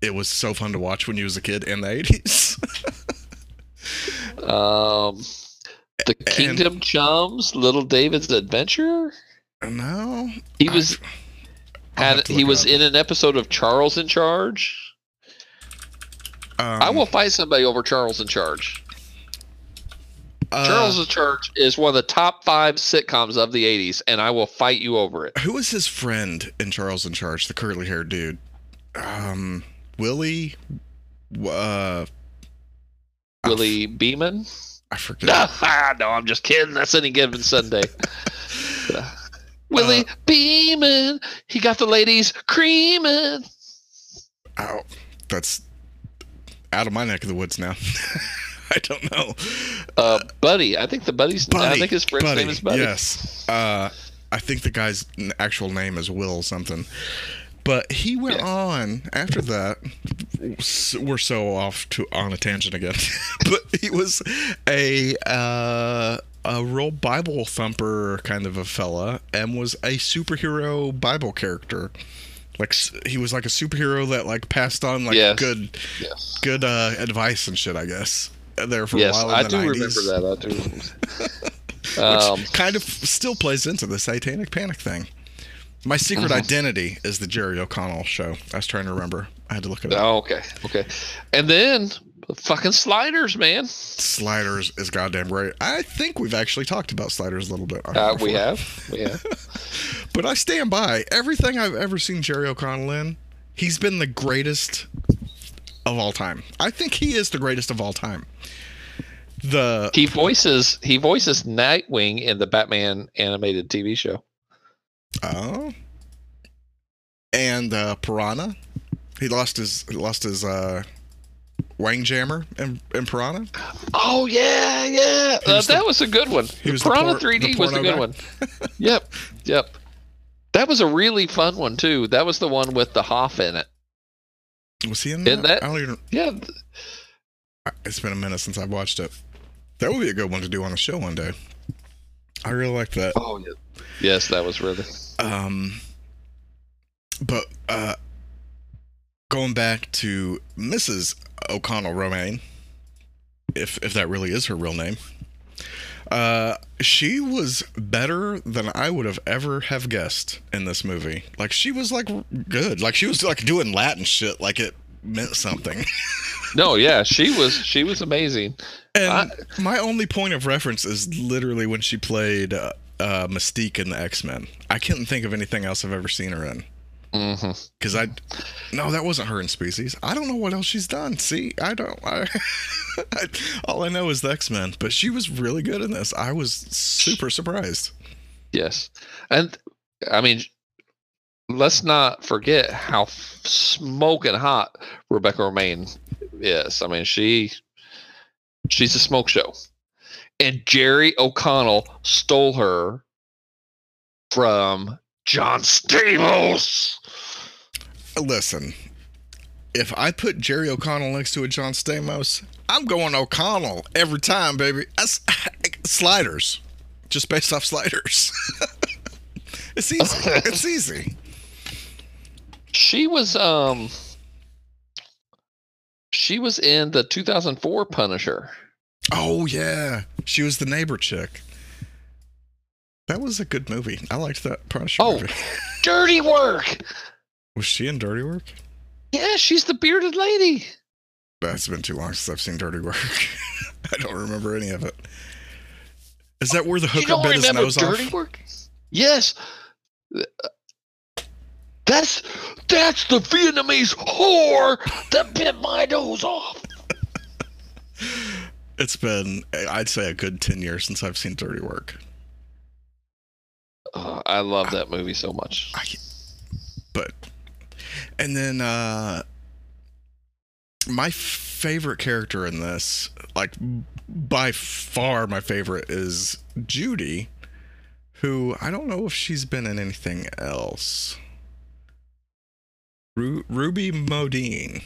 it was so fun to watch when you was a kid in the eighties. [LAUGHS] Um, the Kingdom Chums, Little David's Adventure. no, He was had he was in an episode of Charles in Charge. Um, I will fight somebody over Charles in Charge. Uh, Charles in Charge is one of the top five sitcoms of the '80s, and I will fight you over it. Who was his friend in Charles in Charge? The curly haired dude. Um, Willie. Uh, Willie Beamen. I forget. [LAUGHS] no, I'm just kidding. That's any given Sunday. [LAUGHS] Willie Uh, Beamen. He got the ladies creaming. Ow, that's out of my neck of the woods now. [LAUGHS] [LAUGHS] I don't know. Uh, Buddy. I think the buddy's. I think his friend's name is Buddy. Yes. Uh, I think the guy's actual name is Will something. But he went Yeah. on after that. We're so off to on a tangent again. [LAUGHS] but he was a uh, a real Bible thumper kind of a fella, and was a superhero Bible character. Like he was like a superhero that like passed on like Yes. good Yes. good uh, advice and shit. I guess there for Yes, a while. in I do 90s. remember that. I do. Remember. [LAUGHS] which um, kind of still plays into the satanic panic thing. My secret Mhm. identity is the Jerry O'Connell show. I was trying to remember. I had to look it up. oh, okay, okay, and then fucking sliders, man. Sliders is goddamn great. I think we've actually talked about sliders a little bit. Uh, we have, we have. [LAUGHS] But I stand by everything I've ever seen Jerry O'Connell in. He's been the greatest of all time. I think he is the greatest of all time. The He voices he voices Nightwing in the Batman animated TV show. oh, and uh, Piranha. He lost his he lost his uh, wang jammer in, in Piranha. Oh yeah, yeah, uh, was the- that was a good one. he was Piranha por- 3D was a good guy? one. [LAUGHS] yep, yep. That was a really fun one too. That was the one with the Hoff in it. Was he in that? Isn't that- I don't even. Yeah, It's been a minute since I've watched it. That would be a good one to do on a show one day. I really like that. Oh yeah. Yes, that was really. Um, but uh, going back to Mrs. O'Connell Romijn, if if that really is her real name, uh, she was better than I would have ever have guessed in this movie. Like she was like good. Like she was like doing Latin shit like it meant something. [LAUGHS] No, yeah, she was she was amazing. And I- my only point of reference is literally when she played uh, uh, Mystique in the X Men. I can't think of anything else I've ever seen her in. Mm-hmm. Because I, no, that wasn't her in Species. I don't know what else she's done. See, I don't. I, [LAUGHS] all I know is the X Men. But she was really good in this. I was super surprised. Yes, and I mean, let's not forget how f- smoking hot Rebecca Romijn is. I mean, she she's a smoke show, and Jerry O'Connell stole her from John Stamos. Listen, if I put Jerry O'Connell next to a John Stamos, I'm going O'Connell every time, baby. That's, [LAUGHS] sliders, just based off sliders. [LAUGHS] it's easy. [LAUGHS] it's easy. She was um she was in the 2004 Punisher. Oh yeah, she was the neighbor chick. That was a good movie. I liked that Punisher Oh. movie. [LAUGHS] Dirty Work. Was she in Dirty Work? Yeah, she's the bearded lady. That's been too long since I've seen Dirty Work. [LAUGHS] I don't remember any of it. Is that where the hooker bit his nose Dirty off? Work? Yes. That's that's the Vietnamese whore that bit my nose off. [LAUGHS] It's been, I'd say, a good 10 years since I've seen Dirty Work. Oh, I love that movie so much. I, but, and then, uh, my favorite character in this, like, by far my favorite is Judy, who I don't know if she's been in anything else. Ru- Ruby Modine.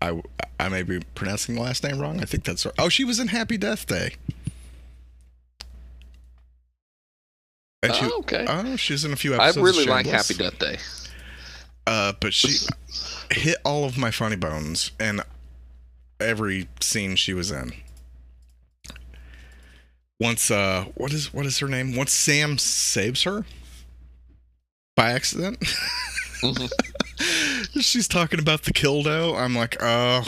I, I may be pronouncing the last name wrong. I think that's right. Oh, she was in Happy Death Day. And she, Oh, okay. oh, she's in a few I episodes. of really like Happy Death Day. Uh, but she hit all of my funny bones in every scene she was in. Once, uh, what is what is her name? Once Sam saves her by accident, [LAUGHS] Mhm. she's talking about the kildo. I'm like, oh,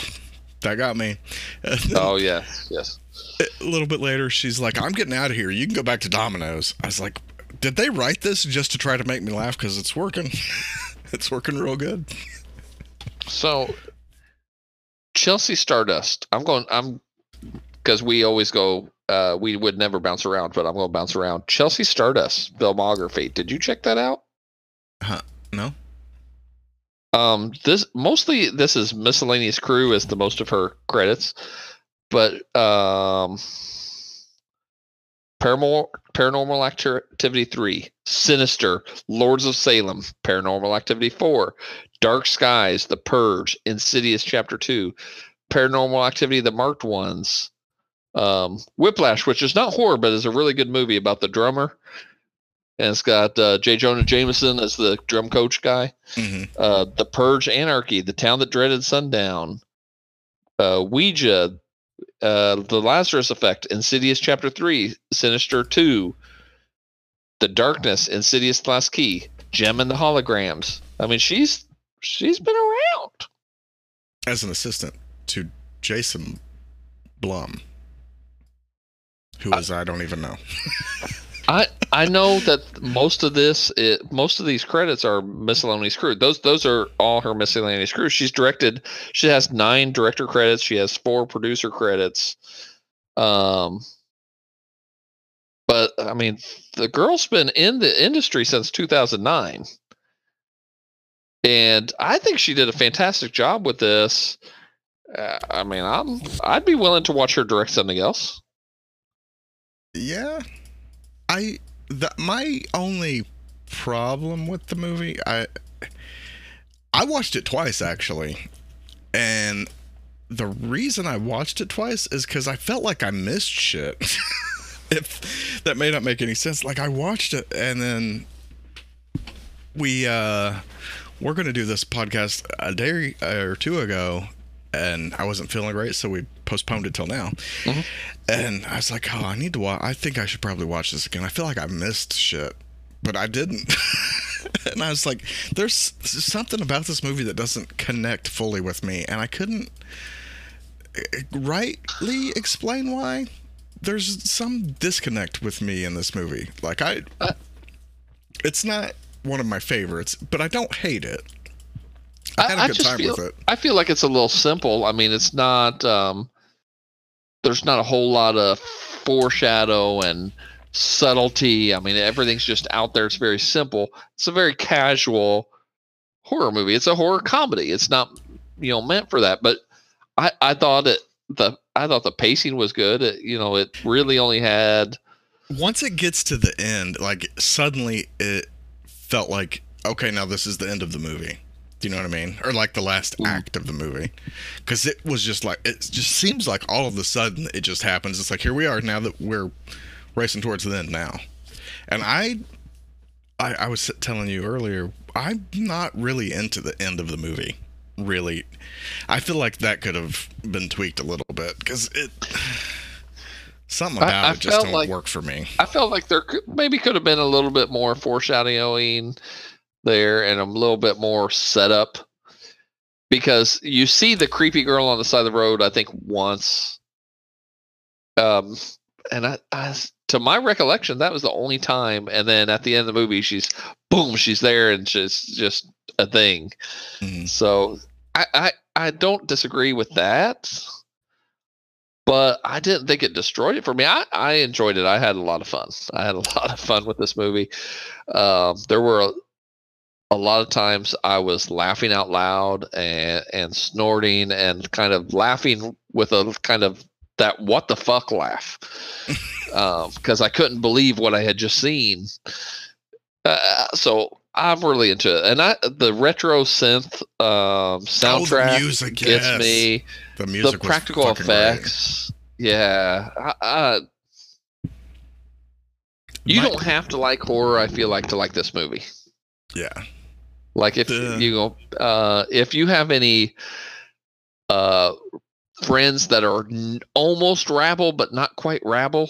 that got me. Then Oh yeah, yes. a little bit later, she's like, I'm getting out of here. You can go back to Domino's. I was like, did they write this just to try to make me laugh? Because it's working. [LAUGHS] it's working real good. So Chelsea Stardust. I'm going. I'm because we always go. Uh, we would never bounce around, but I'm going to bounce around. Chelsea Stardust filmography. Did you check that out? Huh? No? Um, this mostly this is miscellaneous crew is the most of her credits, but um, paranormal paranormal activity three, Sinister, Lords of Salem, Paranormal Activity four, Dark Skies, The Purge, Insidious Chapter two, Paranormal Activity the marked ones, um, Whiplash, which is not horror but is a really good movie about the drummer. And it's got uh, J. Jonah Jameson as the drum coach guy hmm uh, The Purge Anarchy, The Town That Dreaded Sundown, uh, Ouija, uh, The Lazarus Effect, Insidious Chapter 3, Sinister 2, The Darkness, Insidious Last Key, Jem and the Holograms. I mean, she's she's been around. As an assistant to Jason Blum, who is I don't even know. [LAUGHS] I I know that most of this, it, most of these credits are miscellaneous crew. Those those are all her miscellaneous crew. She's directed. She has nine director credits. She has four producer credits. Um, but I mean, the girl's been in the industry since 2009, and I think she did a fantastic job with this. Uh, I mean, I'm I'd be willing to watch her direct something else. Yeah, I the, my only problem with the movie, I I watched it twice actually, and the reason I watched it twice is because I felt like I missed shit. [LAUGHS] if that may not make any sense, like I watched it and then we uh we're gonna do this podcast a day or two ago. And I wasn't feeling great, so we postponed it till now. Mhm. And I was like, oh, I need to watch. I think I should probably watch this again. I feel like I missed shit, but I didn't. [LAUGHS] and I was like, there's something about this movie that doesn't connect fully with me, and I couldn't eh, rightly explain why. There's some disconnect with me in this movie. Like I, Uh. it's not one of my favorites, but I don't hate it. I had a I good just time feel- with it. I feel like it's a little simple. I mean, it's not. Um, there's not a whole lot of foreshadow and subtlety. I mean, everything's just out there. It's very simple. It's a very casual horror movie. It's a horror comedy. It's not, you know, meant for that. But I, I thought it the I thought the pacing was good. It, you know, it really only had. Once it gets to the end, like suddenly it felt like okay, now this is the end of the movie. Do you know what I mean? Or like the last Mm. act of the movie, because it was just like it just seems like all of a sudden it just happens. It's like here we are now that we're racing towards the end now, and I, I, I was telling you earlier, I'm not really into the end of the movie. Really, I feel like that could have been tweaked a little bit because it something I- about I it just don't like- work for me. I felt like there could, maybe could have been a little bit more foreshadowing there and I'm a little bit more setup because you see the creepy girl on the side of the road I think once um and I, I to my recollection that was the only time and then at the end of the movie she's boom she's there and she's just a thing Mhm. so I, I I don't disagree with that, but I didn't think it destroyed it for me. I, I enjoyed it. I had a lot of fun. I had a [LAUGHS] lot of fun with this movie. Um, there were a, a lot of times I was laughing out loud and and snorting and kind of laughing with a kind of that what the fuck laugh [LAUGHS] because I couldn't believe what I had just seen. Uh, so I'm really into it, and I the retro synth um, soundtrack oh, the music, gets yes. me. The music, The was practical great. effects, yeah. I, I, you My- don't have to like horror. I feel like to like this movie. Yeah, Like if you go, uh, if you have any uh, friends that are n- almost rabble but not quite rabble,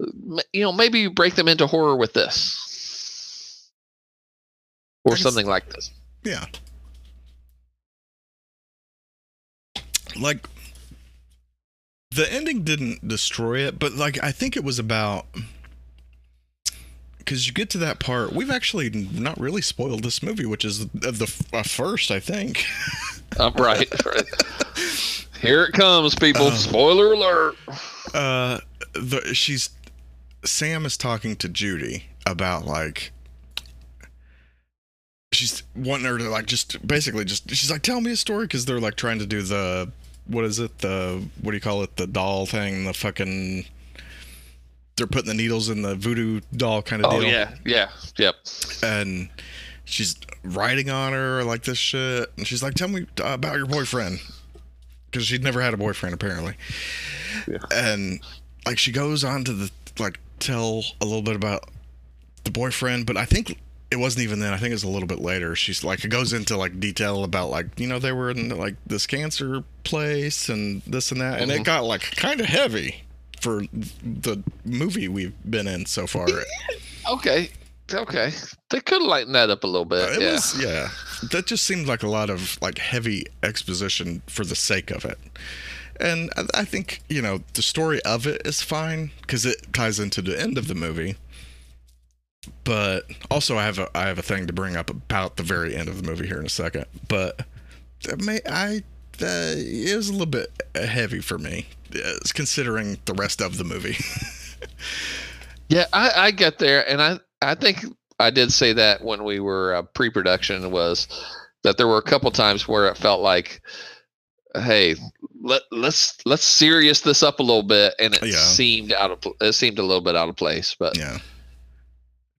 m- you know, maybe you break them into horror with this or something like this. yeah. Like the ending didn't destroy it, but like I think it was about because you get to that part. We've actually not really spoiled this movie, which is the, uh, first, I think. I'm [LAUGHS] right. right. Here it comes, people. Oh. Spoiler alert. uh the she's Sam is talking to Judy about like she's wanting her to like just basically just she's like tell me a story because they're like trying to do the what is it the what do you call it the doll thing the fucking they're putting the needles in the voodoo doll kind of Oh deal. yeah, yeah, yep. and she's writing on her like this shit. And she's like tell me about your boyfriend. Because she'd never had a boyfriend apparently. Yeah. and like she goes on to the like tell a little bit about the boyfriend but i think it wasn't even then. I think it was a little bit later. She's like it goes into like detail about like you know they were in like this cancer place and this and that. And it Mhm. got like kind of heavy for the movie we've been in so far [LAUGHS] Okay, okay. They could lighten that up a little bit. it yeah. was yeah that just seemed like a lot of like heavy exposition for the sake of it and I, I think you know the story of it is fine because it ties into the end of the movie but also i have a i have a thing to bring up about the very end of the movie here in a second but that may i uh, it was a little bit heavy for me uh, considering the rest of the movie. [LAUGHS] Yeah, I, I get there, and I I think I did say that when we were uh, pre-production was that there were a couple times where it felt like, hey, let let's let's serious this up a little bit, and it Yeah. seemed out of it seemed a little bit out of place, but yeah.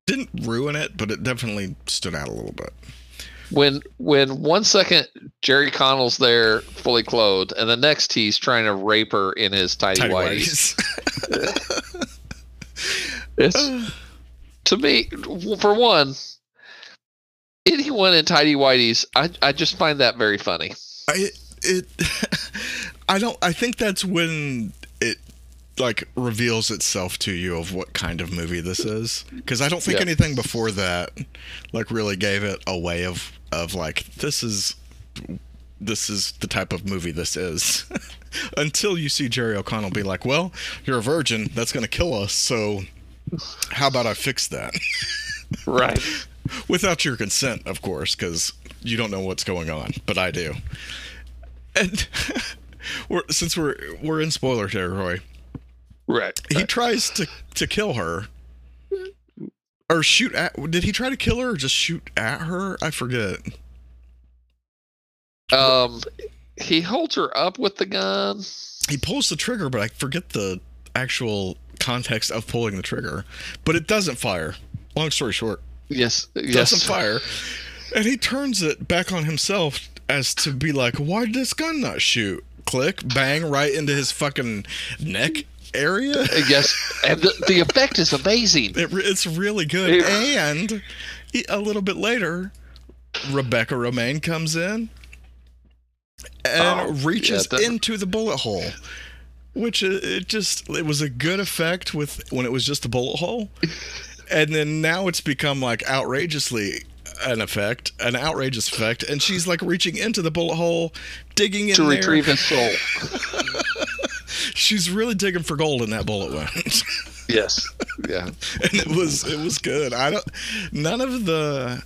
Didn't ruin it but it definitely stood out a little bit when when one second Jerry Connell's there fully clothed, and the next he's trying to rape her in his tidy, Tidy whities. [LAUGHS] It's to me, for one, anyone in tidy whities, I I just find that very funny. I it [LAUGHS] I don't I think that's when like reveals itself to you of what kind of movie this is because I don't think Yeah. anything before that like really gave it a way of of like this is this is the type of movie this is [LAUGHS] until you see Jerry O'Connell be like well you're a virgin that's going to kill us so how about I fix that [LAUGHS] Right. without your consent, of course, because you don't know what's going on, but I do. And [LAUGHS] we're, since we're we're in spoiler territory, Right. he tries to to kill her or shoot at. Did he try to kill her or just shoot at her? I forget. Um, he holds her up with the gun. He pulls the trigger, but I forget the actual context of pulling the trigger. But it doesn't fire. Long story short, Yes. it Yes. doesn't fire. and he turns it back on himself as to be like, why did this gun not shoot? Click, bang, right into his fucking neck area. yes, and the, the effect is amazing. It, it's really good. And a little bit later, Rebecca Romijn comes in and Oh, reaches yeah, that- into the bullet hole. Which uh, it just it was a good effect with when it was just a bullet hole, [LAUGHS] and then now it's become like outrageously an effect, an outrageous effect, and she's like reaching into the bullet hole, digging in To there. retrieve his soul. [LAUGHS] She's really digging for gold in that bullet wound. [LAUGHS] Yes. Yeah. and it was it was good. I don't none of the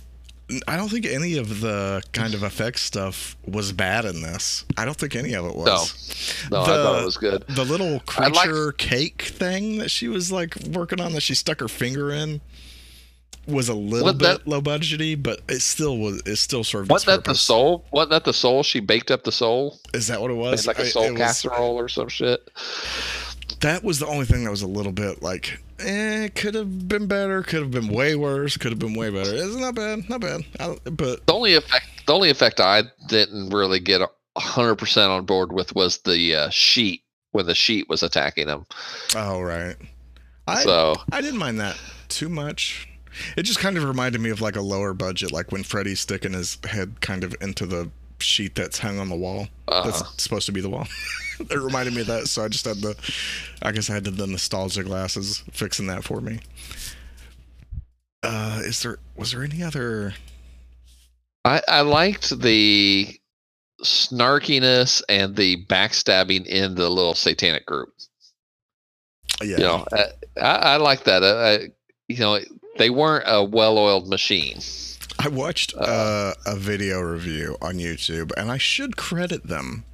I don't think any of the kind of effects stuff was bad in this. I don't think any of it was. No, No, I The- thought it was good. The little I like- creature cake thing that she was like working on that she stuck her finger in was a little Wasn't bit that- low budgety, but it still was it still served Wasn't that the soul? Wasn't that the soul? She baked up the soul. Is that what it was? It's like a soul was- casserole or some shit. that was the only thing that was a little bit like eh, could have been better, could have been way worse, could have been way better. It's not bad, not bad. I, but The only effect, the only effect I didn't really get hundred percent on board with was the uh, sheet when the sheet was attacking him. oh right, I so I didn't mind that too much. It just kind of reminded me of like a lower budget, like when Freddy's sticking his head kind of into the sheet that's hung on the wall. uh, That's supposed to be the wall. [LAUGHS] it reminded me of that, so I just had the, I guess I had the nostalgia glasses fixing that for me. Uh, is there was there any other? I, I liked the snarkiness and the backstabbing in the little satanic group. Yeah, You know, I, I, I like that. I, I, you know, they weren't a well-oiled machine. I watched Uh, a video review on YouTube, and I should credit them.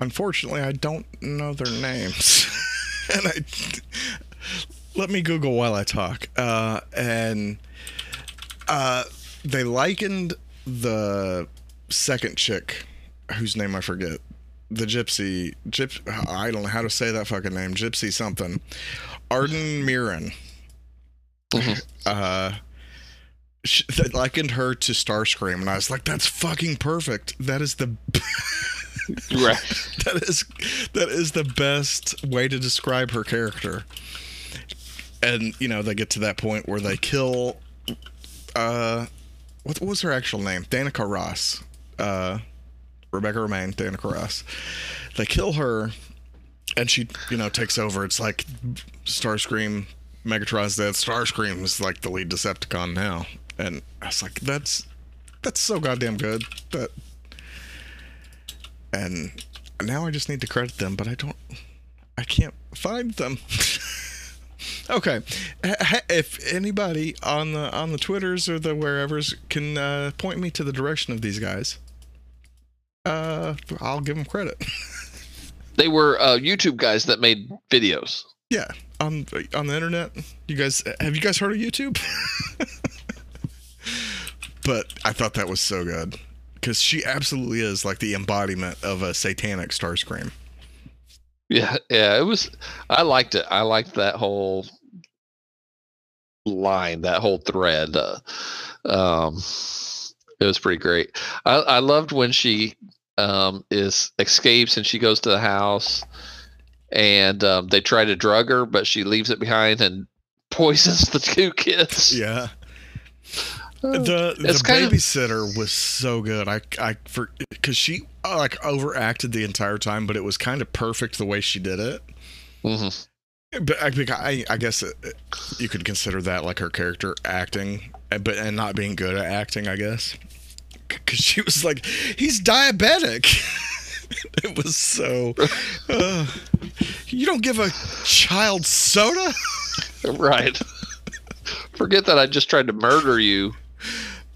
Unfortunately, I don't know their names, [LAUGHS] and I let me Google while I talk. Uh, and uh, they likened the second chick, whose name I forget, the gypsy, gyp, I don't know how to say that fucking name, gypsy something, Arden Myrin. Mhm. Uh, sh- they likened her to Starscream, and I was like, "That's fucking perfect. That is the [LAUGHS] Right. that is that is the best way to describe her character." And you know, they get to that point where they kill. Uh, what, what was her actual name? Danica Ross. Uh, Rebecca Romijn, Danica Ross. They kill her, and she, you know, takes over. It's like Starscream, Megatron's dead. Starscream is like the lead Decepticon now, and I was like, that's that's so goddamn good. That, and now I just need to credit them, but I don't, I can't find them. [LAUGHS] okay, if anybody on the on the twitters or the wherevers can uh, point me to the direction of these guys, uh, I'll give them credit. [LAUGHS] They were uh, YouTube guys that made videos. Yeah, on on the internet. You guys have you guys heard of YouTube? [LAUGHS] but I thought that was so good because she absolutely is like the embodiment of a satanic Starscream. Yeah, yeah, it was. I liked it. I liked that whole line, that whole thread. Uh, um, it was pretty great. I, I loved when she um, is escapes and she goes to the house, and um, they try to drug her, but she leaves it behind and [LAUGHS] poisons the two kids. Yeah. The the It's kind of- babysitter was so good. I I for because she uh, like overacted the entire time, but it was kind of perfect the way she did it. Mhm. But I, think I, I guess it, you could consider that like her character acting, uh, but and not being good at acting. I guess because she was like, he's diabetic. [LAUGHS] [LAUGHS] it was so. Uh, you don't give a child soda. [LAUGHS] Right. Forget that I just tried to murder you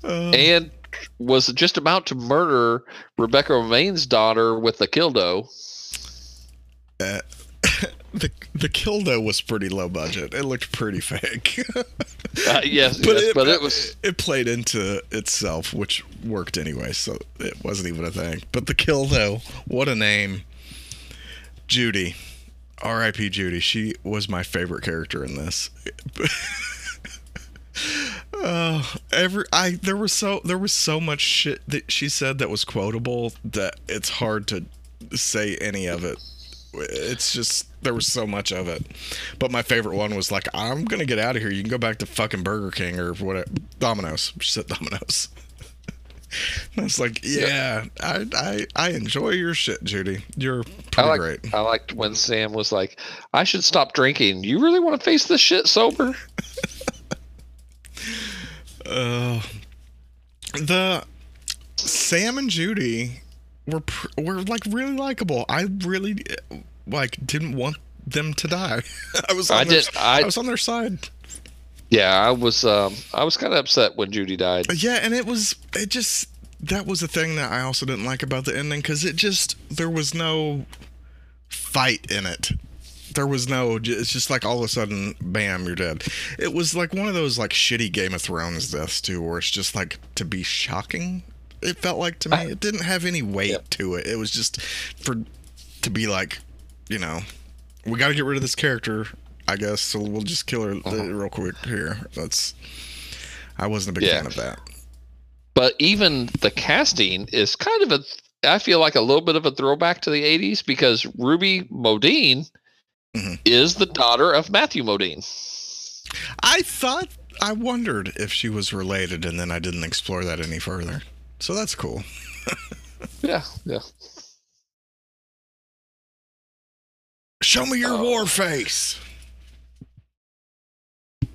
Uh, and was just about to murder Rebecca Romijn's daughter with a kildo. Uh, the the kildo was pretty low budget. It looked pretty fake. [LAUGHS] Uh, yes, yes, but it was it played into itself, which worked anyway, so it wasn't even a thing. But the kildo, what a name, Judy, R.I.P. Judy. She was my favorite character in this. [LAUGHS] Uh, every I there was so there was so much shit that she said that was quotable that it's hard to say any of it. It's just there was so much of it. But my favorite one was like, "I'm gonna get out of here. You can go back to fucking Burger King or whatever, Domino's." [LAUGHS] She said Domino's. And I was like, "Yeah, I, I I enjoy your shit, Judy. You're I pretty great." I liked when Sam was like, "I should stop drinking. You really want to face this shit sober?" [LAUGHS] Uh, the Sam and Judy were pr- were like really likable. I really like didn't want them to die. [LAUGHS] I was on I their, did. I I was on their side. yeah. I was. Um. I was kind of upset when Judy died. Yeah, and it was it just that was the thing that I also didn't like about the ending because it just there was no fight in it. There was no. It's just like all of a sudden, bam, you're dead. It was like one of those like shitty Game of Thrones deaths too, where it's just like to be shocking. It felt like to me, it didn't have any weight Yeah. to it. It was just for to be like, you know, we got to get rid of this character, I guess. So we'll just kill her uh, Uh-huh. real quick here. That's. I wasn't a big Yeah. fan of that. But even the casting is kind of a. I feel like a little bit of a throwback to the '80s because Ruby Modine Mhm. is the daughter of Matthew Modine. I thought I wondered if she was related, and then I didn't explore that any further. So that's cool. Yeah. Yeah. Show me your Oh. war face.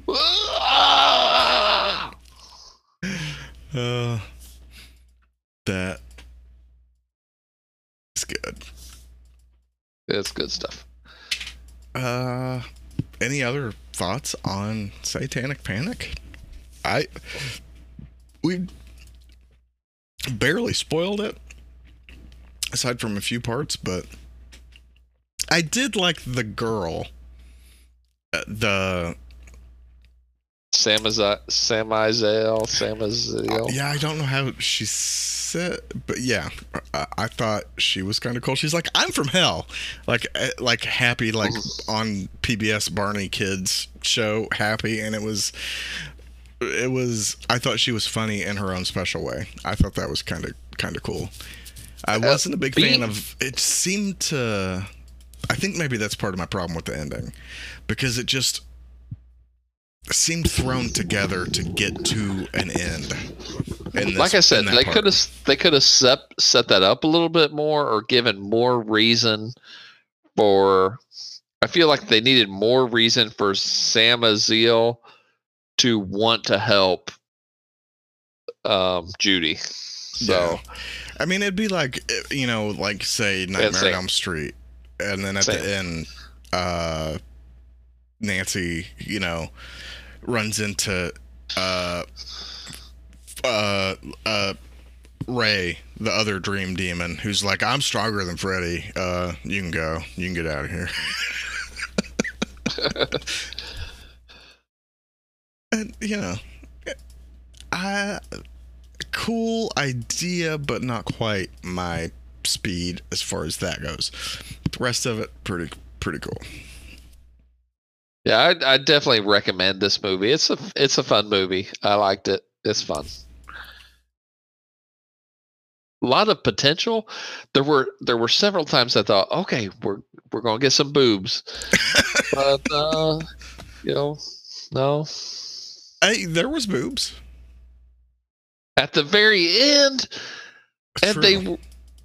[LAUGHS] Uh, that is good. It's good stuff. Uh, any other thoughts on Satanic Panic? I we barely spoiled it, aside from a few parts, but I did like the girl. Uh, the Samiza- Samizel, Samaziel. yeah, I don't know how she said, but yeah, I, I thought she was kind of cool. She's like, "I'm from hell," like uh, like happy, like [LAUGHS] on PBS Barney Kids show, happy, and it was, it was. I thought she was funny in her own special way. I thought that was kind of kind of cool. I uh, wasn't a big fan of. It seemed to. I think maybe that's part of my problem with the ending, because it just seemed thrown together to get to an end. this- like I said, they could have they could have set set that up a little bit more or given more reason for. I feel like they needed more reason for Sam Aziel to want to help um, Judy. So I mean, it'd be like eh, you know, like say Nightmare on Elm Street, and then at Same. the end, uh, Nancy, you know, runs into uh, uh, uh, Ray, the other dream demon, who's like, "I'm stronger than Freddy. Uh, you can go. You can get out of here." [LAUGHS] and you know, I cool idea, but not quite my speed as far as that goes. The rest of it, pretty pretty cool. yeah, I, I definitely recommend this movie. It's a it's a fun movie. I liked it. It's fun. A lot of potential. There were there were several times I thought, okay, we're we're gonna get some boobs, [LAUGHS] but uh, you know, no. Hey, there was boobs. At the very end, and True. they,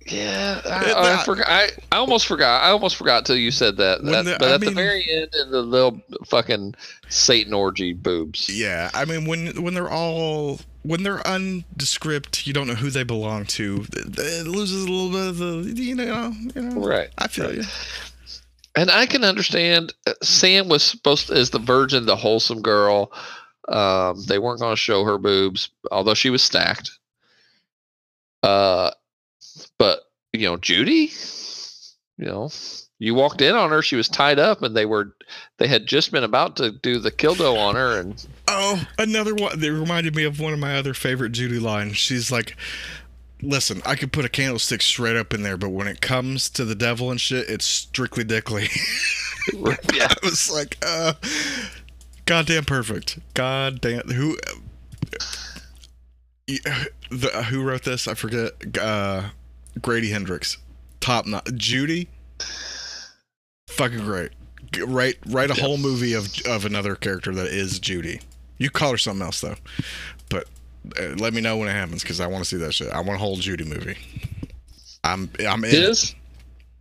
yeah, I, Yeah, I forgot. I, I almost forgot. I almost forgot till you said that. That- the- but I at the very end, in the little fucking Satan orgy boobs. Yeah, I mean when when they're all when they're undescript, you don't know who they belong to. It, it loses a little bit of the you know you know. Right. I feel right. you. And I can understand. uh, Sam was supposed to, as the virgin, the wholesome girl. Um, they weren't going to show her boobs, although she was stacked. Uh, but you know, Judy, you know, you walked in on her; she was tied up, and they were, they had just been about to do the kildo on her, and Oh, another one. They reminded me of one of my other favorite Judy lines. She's like, "Listen, I could put a candlestick straight up in there, but when it comes to the devil and shit, it's strictly dickly." [LAUGHS] yeah, [LAUGHS] I was like, uh, goddamn perfect. Goddamn who the, who wrote this? I forget. Uh, Grady Hendrix, top not Judy. Fucking great. Write write a Yeah. whole movie of of another character that is Judy. You call her something else though, but uh, let me know when it happens because I want to see that shit. I want a whole Judy movie. I'm I'm in. His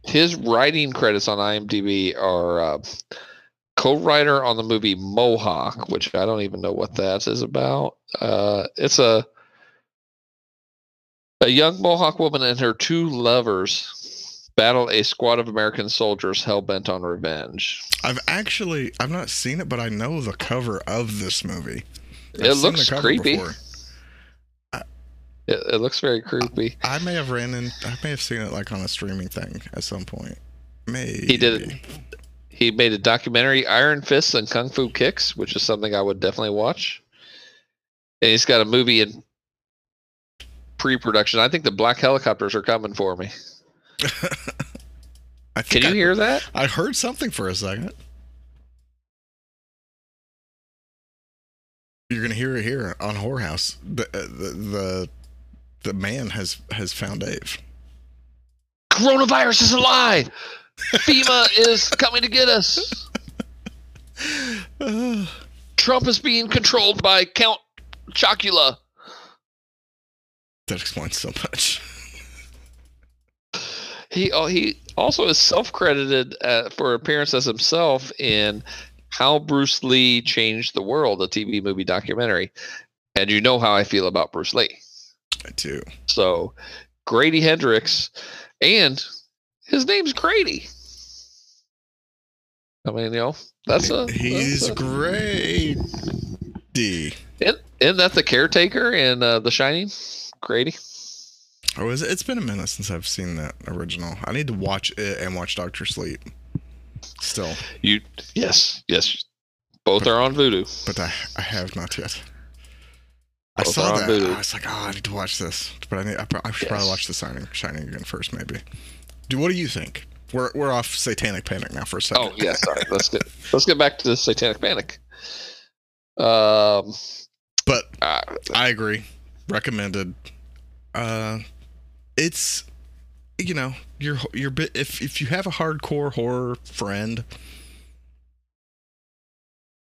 his writing credits on IMDb are uh, co-writer on the movie Mohawk, which I don't even know what that is about. Uh, it's a a young Mohawk woman and her two lovers battle a squad of American soldiers hell bent on revenge. I've actually I've not seen it, but I know the cover of this movie. I've It looks creepy. before. It, it looks very creepy. I may have ran in. I may have seen it like on a streaming thing at some point. Maybe He did it. He made a documentary, Iron Fists and Kung Fu Kicks, which is something I would definitely watch. And he's got a movie in pre-production. I think the black helicopters are coming for me. [LAUGHS] Can you I, hear that? I heard something for a second. You're gonna hear it here on Horror House. The uh, the the, the man has has found Dave. Coronavirus is a lie. FEMA is coming to get us. Trump is being controlled by Count Chocula. that explains so much. He oh, he also is self-credited uh, for appearance as himself in How Bruce Lee Changed the World, a TV movie documentary. And you know how I feel about Bruce Lee. I do. So Grady Hendrix, and his name's Grady. I mean, you know, that's a He's that's a- great. D. Isn't, isn't that the caretaker in uh, The Shining? Grady. Oh, is it? It's been a minute since I've seen that original. I need to watch it and watch Doctor Sleep. Still, You yes yes, both are on Vudu. but I I have not yet. I saw that. Vudu. I was like, oh, I need to watch this, but I need. I, I should probably watch the Shining, Shining again first, maybe. Do what do you think? We're we're off Satanic Panic now for a second. Oh yeah, sorry. Let's get let's get back to the Satanic Panic. Um, but uh, I agree. Recommended. Uh, it's you know you're you're bit if if you have a hardcore horror friend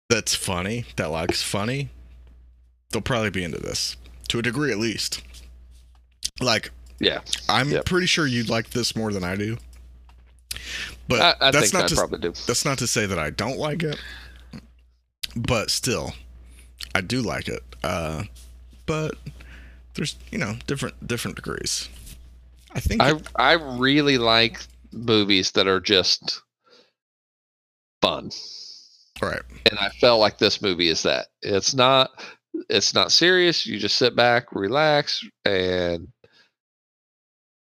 that's funny that likes funny, they'll probably be into this to a degree at least. Like yeah, I'm Yep. pretty sure you'd like this more than I do. But I, I that's not I to probably do. that's not to say that I don't like it, but still, I do like it. Uh, but there's you know different different degrees. I think I I really like movies that are just fun. right. and I felt like this movie is that. It's not it's not serious. You just sit back, relax, and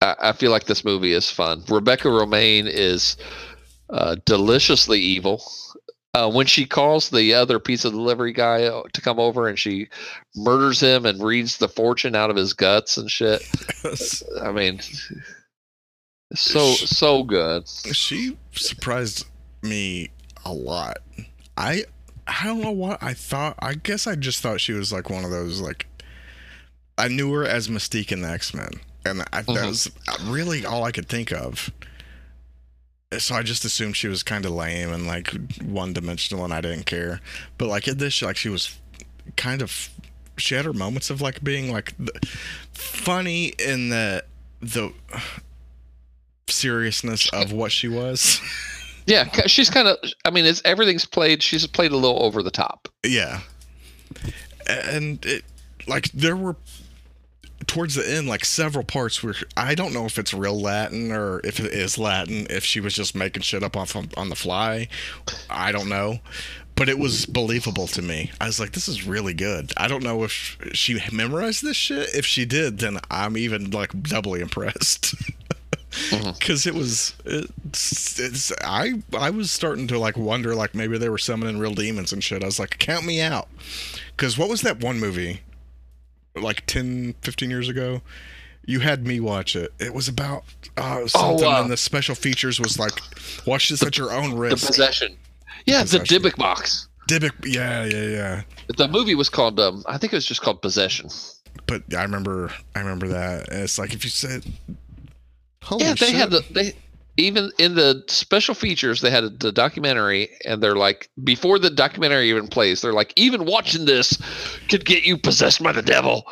I, I feel like this movie is fun. Rebecca Romijn is uh, deliciously evil. Uh, when she calls the other pizza delivery guy uh, to come over and she murders him and reads the fortune out of his guts and shit. I mean, so so good. she surprised me a lot. I I don't know what I thought. I guess I just thought she was like one of those like I knew her as Mystique in the X Men, and I, that Mhm. was really all I could think of. So I just assumed she was kind of lame and like one dimensional, and I didn't care. But like in this, like she was kind of she had her moments of like being like the, funny in the the seriousness of what she was. Yeah, she's kind of. I mean, it's everything's played. She's played a little over the top. Yeah. And it like there were towards the end like several parts where I don't know if it's real Latin or if it is Latin, if she was just making shit up off on, on the fly. I don't know. But it was believable to me. I was like, this is really good. I don't know if she memorized this shit. If she did, then I'm even like doubly impressed. Mm-hmm. [LAUGHS] Because it was, it's, it's, I, I was starting to like wonder, like maybe they were summoning real demons and shit. I was like, count me out. Because what was that one movie, like 10, 15 years ago? You had me watch it. It was about uh, something, uh, and the special features was like, watch this at your own risk. The possession. Yeah, the Possession. Dybbuk box. Dybbuk, yeah, yeah, yeah. The movie was called. Um, I think it was just called Possession. But I remember, I remember that. And it's like if you said, Holy yeah, they shit. had the they even in the special features they had the documentary, and they're like before the documentary even plays, they're like even watching this could get you possessed by the devil.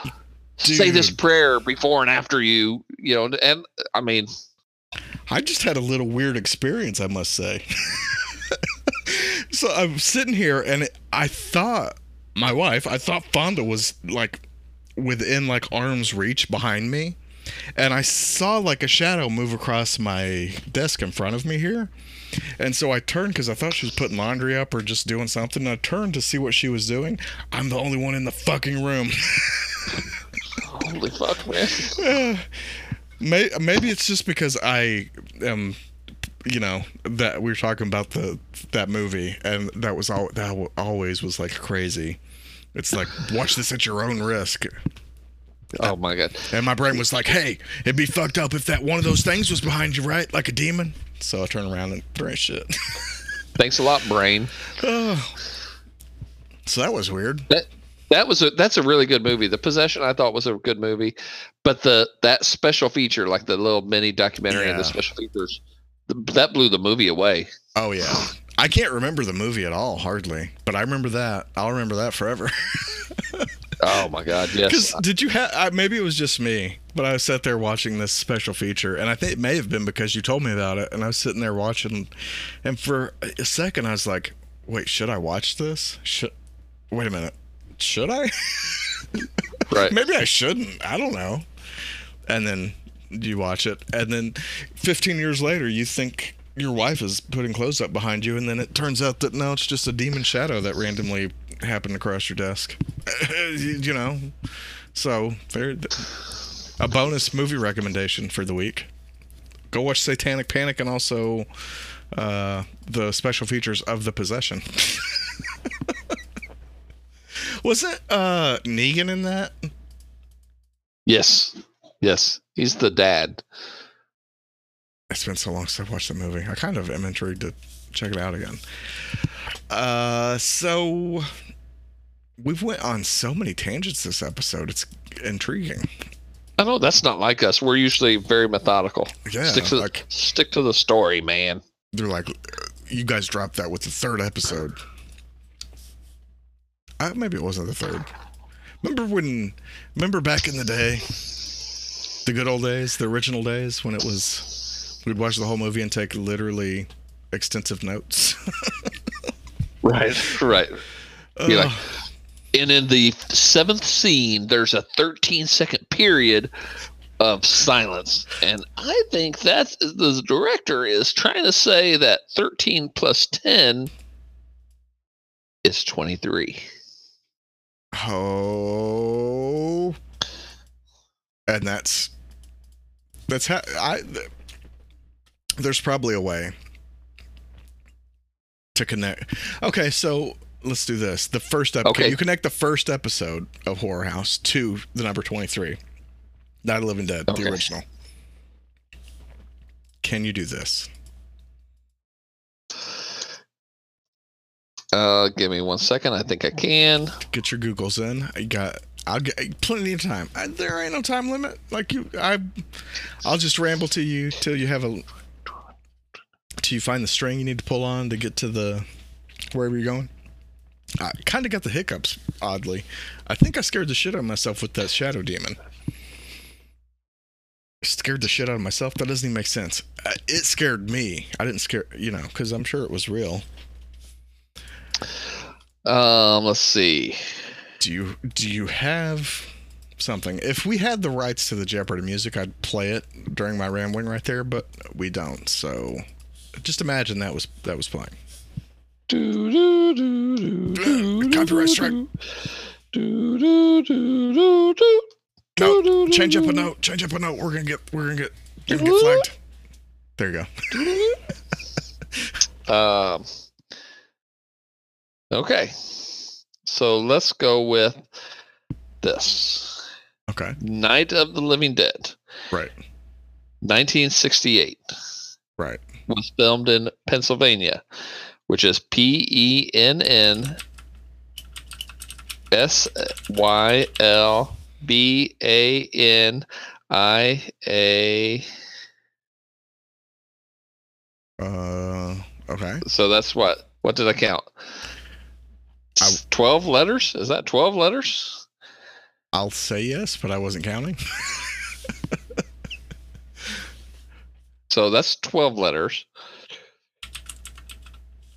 Say this prayer before and after you, you know, and I mean, I just had a little weird experience, I must say. [LAUGHS] so I'm sitting here and I thought my wife, I thought Fonda was like within like arm's reach behind me. And I saw like a shadow move across my desk in front of me here. And so I turned because I thought she was putting laundry up or just doing something. And I turned to see what she was doing. I'm the only one in the fucking room. [LAUGHS] holy fuck, man. [SIGHS] May, maybe it's just because I am, you know, that we were talking about the that movie, and that was all that always was like crazy. It's like watch this at your own risk, Oh my god. and my brain was like, "Hey, it'd be fucked up if that one of those things was behind you, right? Like a demon." So I turned around and ain't shit. [LAUGHS] Thanks a lot, brain. oh. [SIGHS] So that was weird. That that was a that's a really good movie. The Possession I thought was a good movie, but the that special feature, like the little mini documentary and the special features, th- that blew the movie away. Oh yeah. I can't remember the movie at all, hardly, but I remember that. I'll remember that forever. [LAUGHS] Oh my god, yes. Because did you have? Maybe it was just me, but I sat there watching this special feature, and I think it may have been because you told me about it, and I was sitting there watching, and for a second I was like, "Wait, should I watch this? Should? Wait a minute, should I? [LAUGHS] Right. maybe I shouldn't. I don't know." And then you watch it, and then 15 years later, you think your wife is putting clothes up behind you, and then it turns out that no, it's just a demon shadow that randomly happened across your desk. [LAUGHS] you know, so there. A bonus movie recommendation for the week. Go watch Satanic Panic and also uh, the special features of The Possession. [LAUGHS] Wasn't uh, Negan in that? Yes. Yes. He's the dad. It's been so long since I've watched the movie. I kind of am intrigued to check it out again. Uh, so we've went on so many tangents this episode. It's intriguing. I know that's not like us. We're usually very methodical. Yeah, stick to like stick to the story, man. they're like, you guys dropped that with the third episode. Uh, maybe it wasn't the third. Remember when? Remember back in the day, the good old days, the original days when it was, we'd watch the whole movie and take literally extensive notes. [LAUGHS] Right. Right. Be like, Ugh. And in the seventh scene, there's a 13 second period of silence. And I think that the director is trying to say that 13 plus 10 is 23. Oh, and that's that's how I. th- There's probably a way to connect. Okay, so let's do this. The first episode. Okay. You connect the first episode of Horror House to the number 23, Night of the Living Dead, Okay. the original. Can you do this? Uh, give me one second. I think I can. Get your Googles in. I got. I'll get plenty of time. I, there ain't no time limit. Like you, I, I'll just ramble to you till you have a, till you find the string you need to pull on to get to the, wherever you're going. I kind of got the hiccups. Oddly, I think I scared the shit out of myself with that shadow demon. Scared the shit out of myself. That doesn't even make sense. Uh, It scared me. I didn't scare you know because I'm sure it was real. Um, let's see. do you do you have something if we had the rights to the jeopardy music i'd play it during my rambling right there but we don't so just imagine that was that was playing Do, do, do, do, do, Copyright do, strike. Do, do, do, do, do. no Do, do, do, change up a note change up a note. We're gonna get we're gonna get we're gonna get flagged. There you go. [LAUGHS] Um. Okay. So let's go with this. Okay. Night of the Living Dead, right. 1968. right. Was filmed in Pennsylvania, which is P E N N S Y L B A N I A. Uh, okay. So that's what? What did I count? I- 12 letters? Is that 12 letters? I'll say yes, but I wasn't counting. [LAUGHS] So that's 12 letters.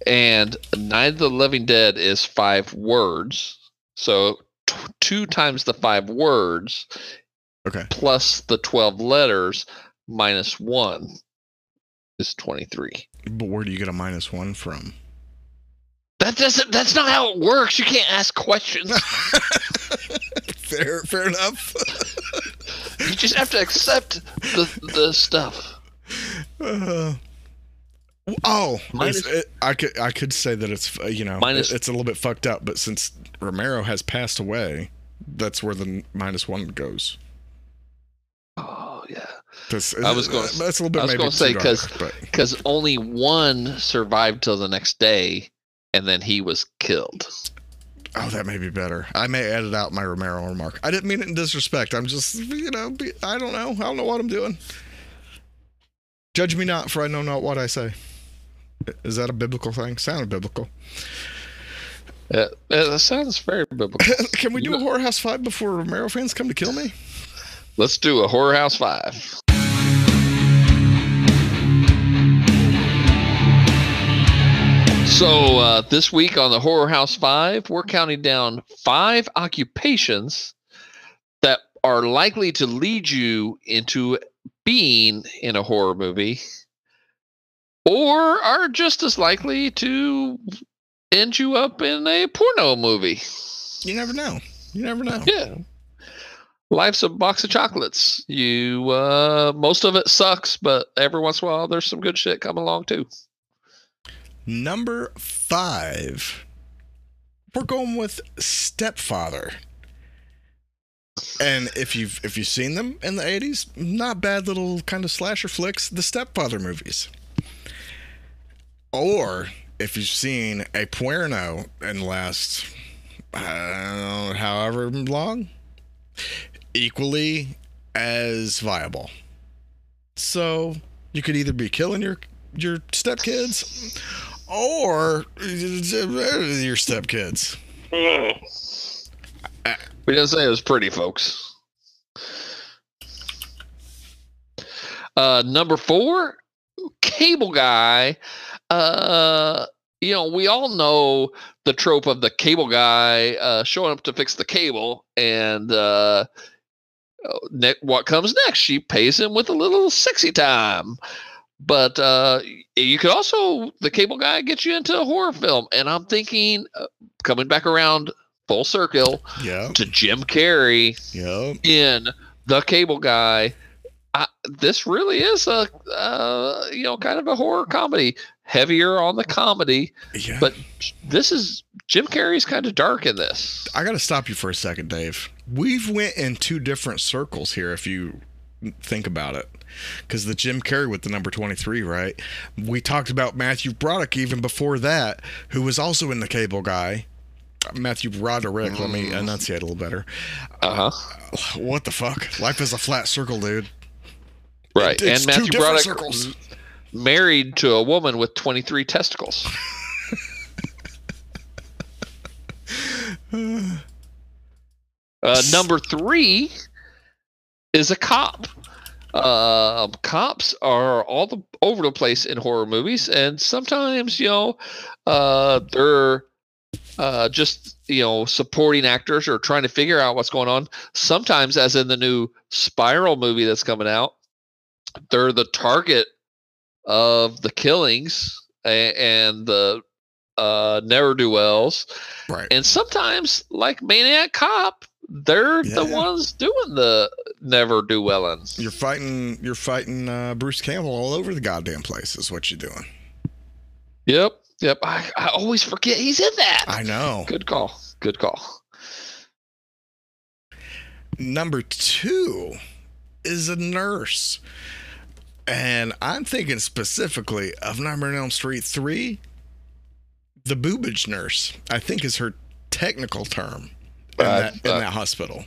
And Night of the Living Dead is five words. So t- two times the five words Okay. plus the 12 letters minus one is 23. But where do you get a minus one from? That doesn't, that's not how it works. You can't ask questions. [LAUGHS] fair, fair enough. you just have to accept the, the stuff. Uh, oh, Minus- it, I could I could say that it's uh, you know Minus- it's a little bit fucked up, but since Romero has passed away, that's where the minus one goes. Oh, yeah. That's, I was gonna- that's a little bit. I was gonna say, too 'cause- dark, but Because only one survived till the next day, and then he was killed. oh, that may be better. I may edit out my Romero remark. I didn't mean it in disrespect. I'm just you know I don't know. I don't know what I'm doing. Judge me not, for I know not what I say. Is that a biblical thing? Sounded biblical. Uh, that sounds very biblical. [LAUGHS] Can we do a horror house five before Romero fans come to kill me? Let's do a Horror House 5. So, uh, this week on the Horror House 5, we're counting down five occupations that are likely to lead you into being in a horror movie or are just as likely to end you up in a porno movie. You never know. You never know. Yeah. Life's a box of chocolates. You uh most of it sucks, but every once in a while there's some good shit coming along too. Number five, we're going with Stepfather. And if you've if you've seen them in the '80s, not bad little kind of slasher flicks, the Stepfather movies. Or if you've seen a Puerno in the last, know, however long, equally as viable. So you could either be killing your your stepkids or your stepkids. We didn't say it was pretty, folks. Uh number four, cable guy. Uh you know, we all know the trope of the cable guy uh, showing up to fix the cable, and uh, ne- what comes next? She pays him with a little sexy time. But uh, you could also the cable guy gets you into a horror film, and I'm thinking, uh, coming back around full circle Yeah, to Jim Carrey yeah. in the cable guy. I, this really is a uh, you know kind of a horror comedy, heavier on the comedy, Yeah. but this is Jim Carrey's kind of dark in this. I got to stop you for a second, Dave. We've went in two different circles here if you think about it. Cuz the Jim Carrey with the number 23, right? We talked about Matthew Broderick even before that, who was also in the cable guy. Matthew Broderick, let me Mm. enunciate a little better. Uh huh. What the fuck? Life is a flat circle, dude. Right, It's and Matthew Broderick circles. Married to a woman with 23 testicles. [LAUGHS] Uh, number three is a cop. Uh, cops are all the over the place in horror movies, and sometimes you know uh, they're uh, just you know supporting actors or trying to figure out what's going on. Sometimes, as in the new Spiral movie that's coming out, they're the target of the killings and, and the uh, ne'er do wells. Right. And sometimes, like Maniac Cop, they're the ones doing the never do wellins. You're fighting you're fighting uh, Bruce Campbell all over the goddamn place is what you're doing. Yep, yep. I, I always forget he's in that. I know. Good call. Good call. Number two is a nurse. And I'm thinking specifically of Nightmare on Elm Street 3 the boobage nurse, I think is her technical term in, Uh, that, in uh, that hospital.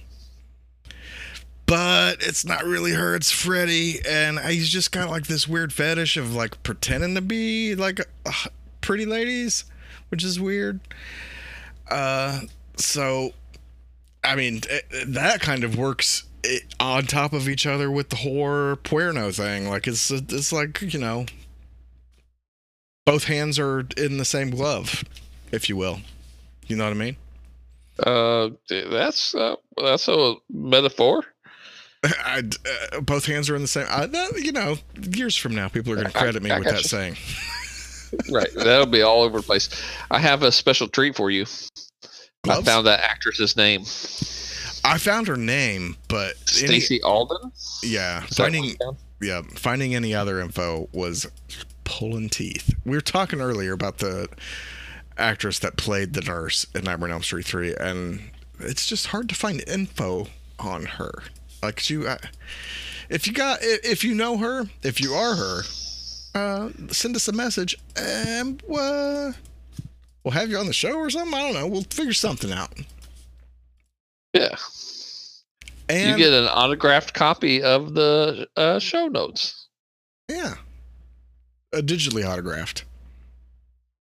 But it's not really her, it's Freddy. And he's just got like this weird fetish of like pretending to be like uh, pretty ladies, which is weird. Uh, so, I mean, it, that kind of works it, on top of each other with the horror puerno thing. Like, it's, it's like, you know, both hands are in the same glove, if you will. You know what I mean? Uh, that's uh, that's a metaphor. [LAUGHS] I, uh, both hands are in the same. I, that, you know, years from now, people are going [LAUGHS] to I- credit me I with that gotcha. saying. [LAUGHS] Right, that'll be all over the place. I have a special treat for you. I found that actress's name, I found her name, but any, Alden. yeah, finding yeah, finding any other info was pulling teeth. We were talking earlier about the actress that played the nurse in Nightmare on Elm Street three, and it's just hard to find info on her. Like you, I, if you got, if you know her, if you are her, uh, send us a message, and uh, we'll have you on the show or something. I don't know. We'll figure something out. Yeah, And you get an autographed copy of the uh, show notes. Yeah. A digitally autographed.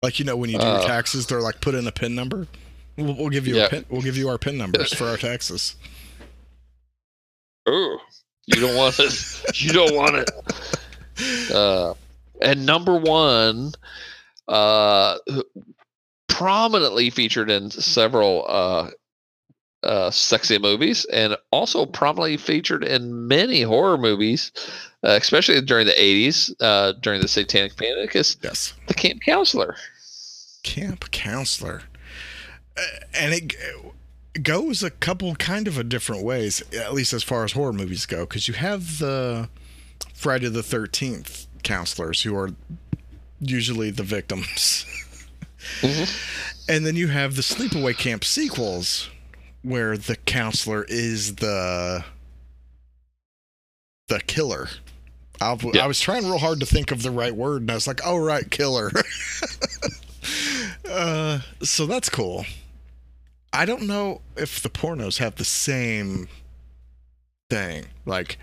Like you know when you do your Uh. taxes, they're like put in a pin number. We'll, we'll give you Yeah. a pin. We'll give you our pin numbers [LAUGHS] for our taxes. Oh, you don't want it. you don't want it. [LAUGHS] Uh, and number one, uh, prominently featured in several uh, uh, sexy movies, and also prominently featured in many horror movies, uh, especially during the '80s, uh, during the Satanic Panic, is Yes. the camp counselor. Camp counselor. Uh, and it, it goes a couple kind of a different ways, at least as far as horror movies go, because you have the Friday the Thirteenth counselors who are usually the victims. Mhm. [LAUGHS] And then you have the sleepaway camp sequels where the counselor is the the killer. I, w- Yeah. I was trying real hard to think of the right word and I was like, "Oh right, killer." [LAUGHS] uh, so that's cool. I don't know if the pornos have the same thing. Like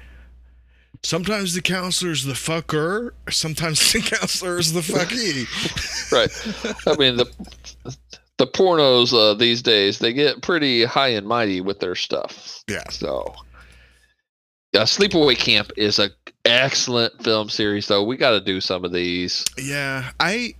sometimes the counselor's the fucker, sometimes [LAUGHS] the counselor's the fucky. Right. I mean the the pornos uh, these days they get pretty high and mighty with their stuff. Yeah. So, yeah, Sleepaway Camp is a excellent film series. Though we got to do some of these. Yeah, I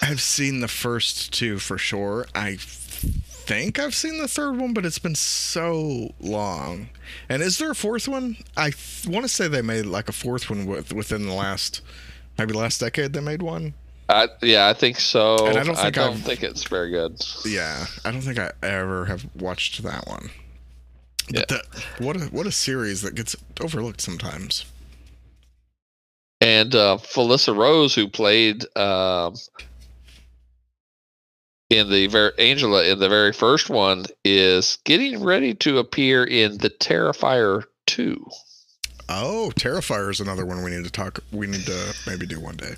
have seen the first two for sure. I think I've seen the third one, but it's been so long. And is there a fourth one? I th- want to say they made like a fourth one with, within the last maybe last decade. They made one. I, yeah, I think so. And I don't think I don't I've- think it's very good. Yeah, I don't think I ever have watched that one. But the, what a what a series that gets overlooked sometimes. And uh, Felissa Rose, who played um, in the very Angela in the very first one, is getting ready to appear in the Terrifier two. Oh, Terrifier is another one we need to talk. We need to maybe do one day.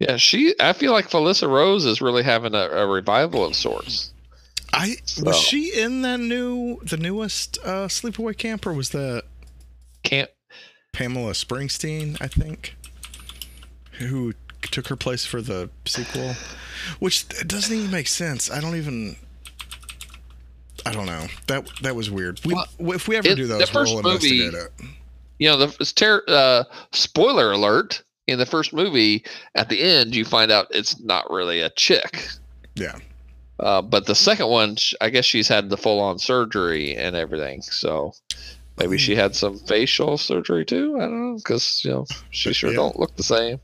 Yeah, she. I feel like Felissa Rose is really having a, a revival of sorts. I So- was she in that new the newest uh sleepaway camp or was that Can't. Pamela Springsteen, I think, who took her place for the sequel, which doesn't even make sense. I don't even. I don't know. That that was weird. We, if we ever it- do the those, first we'll movie- it. You know, the ter- uh, spoiler alert. In the first movie, at the end, you find out it's not really a chick. Yeah. Uh, but the second one, I guess she's had the full on surgery and everything. So maybe she had some facial surgery too. I don't know because you know she sure Yeah. don't look the same.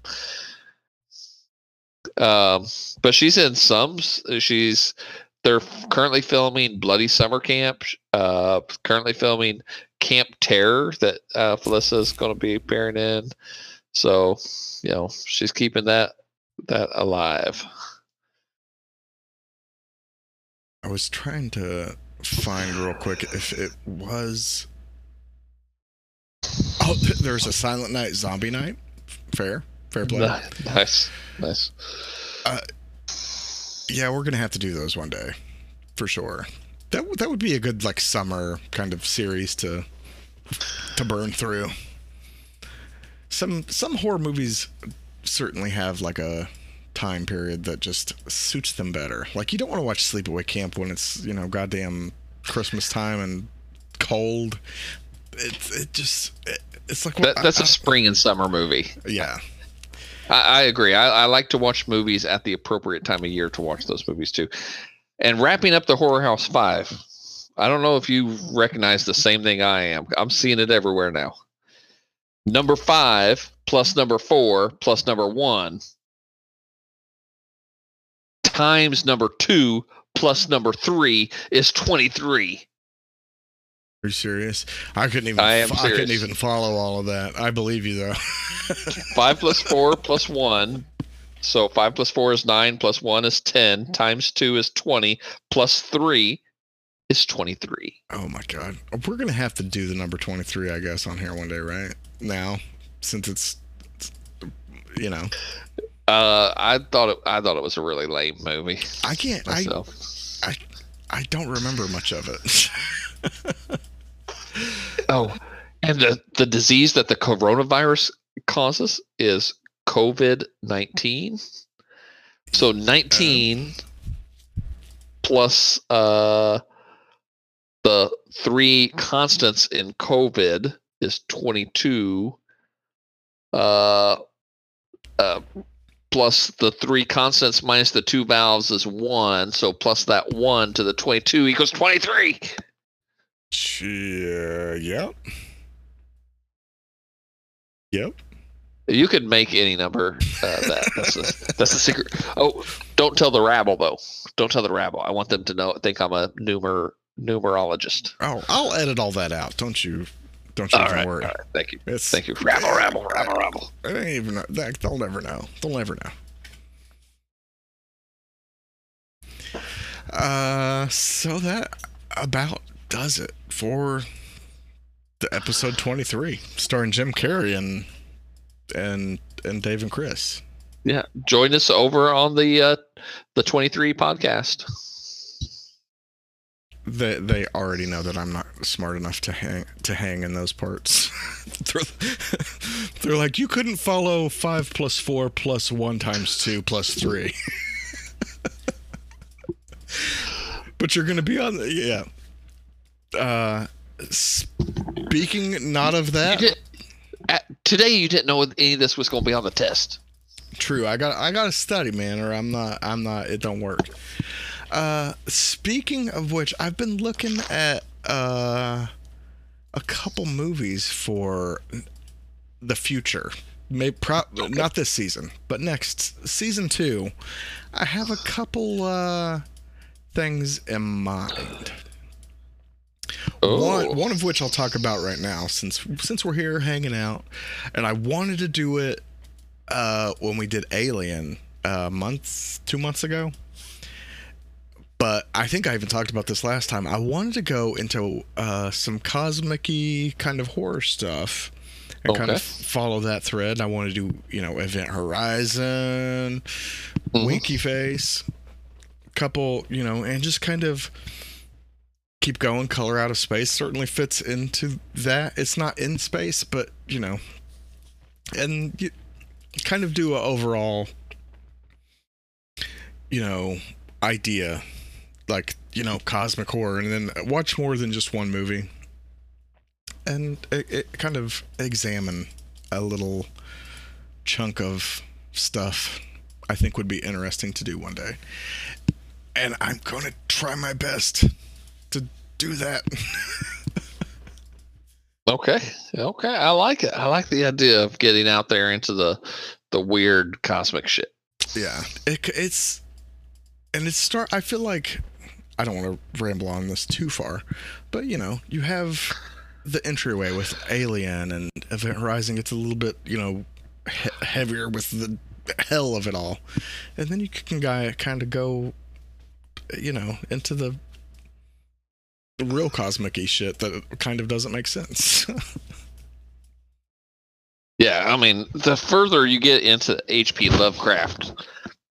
Um, but she's in some. She's they're currently filming Bloody Summer Camp. Uh, currently filming Camp Terror that uh, Felissa is going to be appearing in. So you know she's keeping that that alive. I was trying to find real quick if it was. Oh, there's a Silent Night, Zombie Night. Fair, fair play. Ni- Nice, nice. Uh, yeah, we're gonna have to do those one day, for sure. That that would be a good like summer kind of series to to burn through. Some some horror movies certainly have like a time period that just suits them better. Like you don't want to watch Sleepaway Camp when it's you know goddamn Christmas time and cold. It it just it, it's like That, that's a a spring and summer movie. yeah. I, I agree. I, I like to watch movies at the appropriate time of year to watch those movies too. And wrapping up the Horror House Five, I don't know if you recognize the same thing I am. I'm seeing it everywhere now. Number five plus number four plus number one times number two plus number three is 23. Are you serious? I couldn't even. I am I couldn't even follow all of that. I believe you though. [LAUGHS] Five plus four plus one. So five plus four is nine, plus one is 10, times two is 20, plus three is 23. oh my god, we're gonna have to do the number twenty-three, I guess, on here one day, right? Now, since it's, it's you know, Uh, I thought it. I thought it was a really lame movie I can't. I myself. I don't remember much of it. [LAUGHS] oh, and the the disease that the coronavirus causes is COVID nineteen. So nineteen plus uh the three constants in COVID is twenty two. Uh, uh, plus the three constants minus the two valves is one. So plus that one to the twenty two equals twenty three. yeah. Yep. Yep. You could make any number. Uh, that that's a, that's a secret. Oh, don't tell the rabble though. Don't tell the rabble. I want them to know. Think I'm a numer numerologist. Oh, I'll edit all that out. Don't you? Don't you All even right, all worry. right. Thank you. It's Thank you. Rabble, rabble, rabble, rabble. I don't even know. That, they'll never know. They'll never know. Uh, so that about does it for the episode 23, starring Jim Carrey and and and Dave and Chris. Yeah, join us over on the uh, the 23 podcast. They they already know that I'm not smart enough to hang to hang in those parts. [LAUGHS] they're, [LAUGHS] they're like, you couldn't follow five plus four plus one times two plus three. [LAUGHS] but you're gonna be on the yeah. Uh, speaking not of You that, did, at, today you didn't know any of this was going to be on the test. True. I got I got to study, man, or I'm not I'm not it don't work. Uh speaking of which, I've been looking at uh a couple movies for the future. May pro- not this season, but next season 2. I have a couple uh things in mind. Oh, One, one of which I'll talk about right now, since since we're here hanging out, and I wanted to do it uh, when we did Alien uh, months, two months ago. But I think I even talked about this last time. I wanted to go into uh, some cosmic-y kind of horror stuff and kind of follow that thread. I want to do, you know, Event Horizon, Mhm. Winky Face, couple, you know, and just kind of keep going. Color Out of Space certainly fits into that. It's not in space, but you know, and you kind of do a overall, you know, idea, like you know, cosmic horror, and then watch more than just one movie, and it, it kind of examine a little chunk of stuff. I think would be interesting to do one day. And I'm going to try my best to do that. [LAUGHS] Okay. Okay. I like it. I like the idea of getting out there into the the weird cosmic shit. yeah. It, it's and it's start I feel like I don't want to ramble on this too far, but you know, you have the entryway with Alien and Event Horizon gets a little bit, you know, he- heavier with the hell of it all. And then you can kind of go you know, into the the real cosmic shit that kind of doesn't make sense. [LAUGHS] Yeah, I mean, the further you get into H.P. Lovecraft,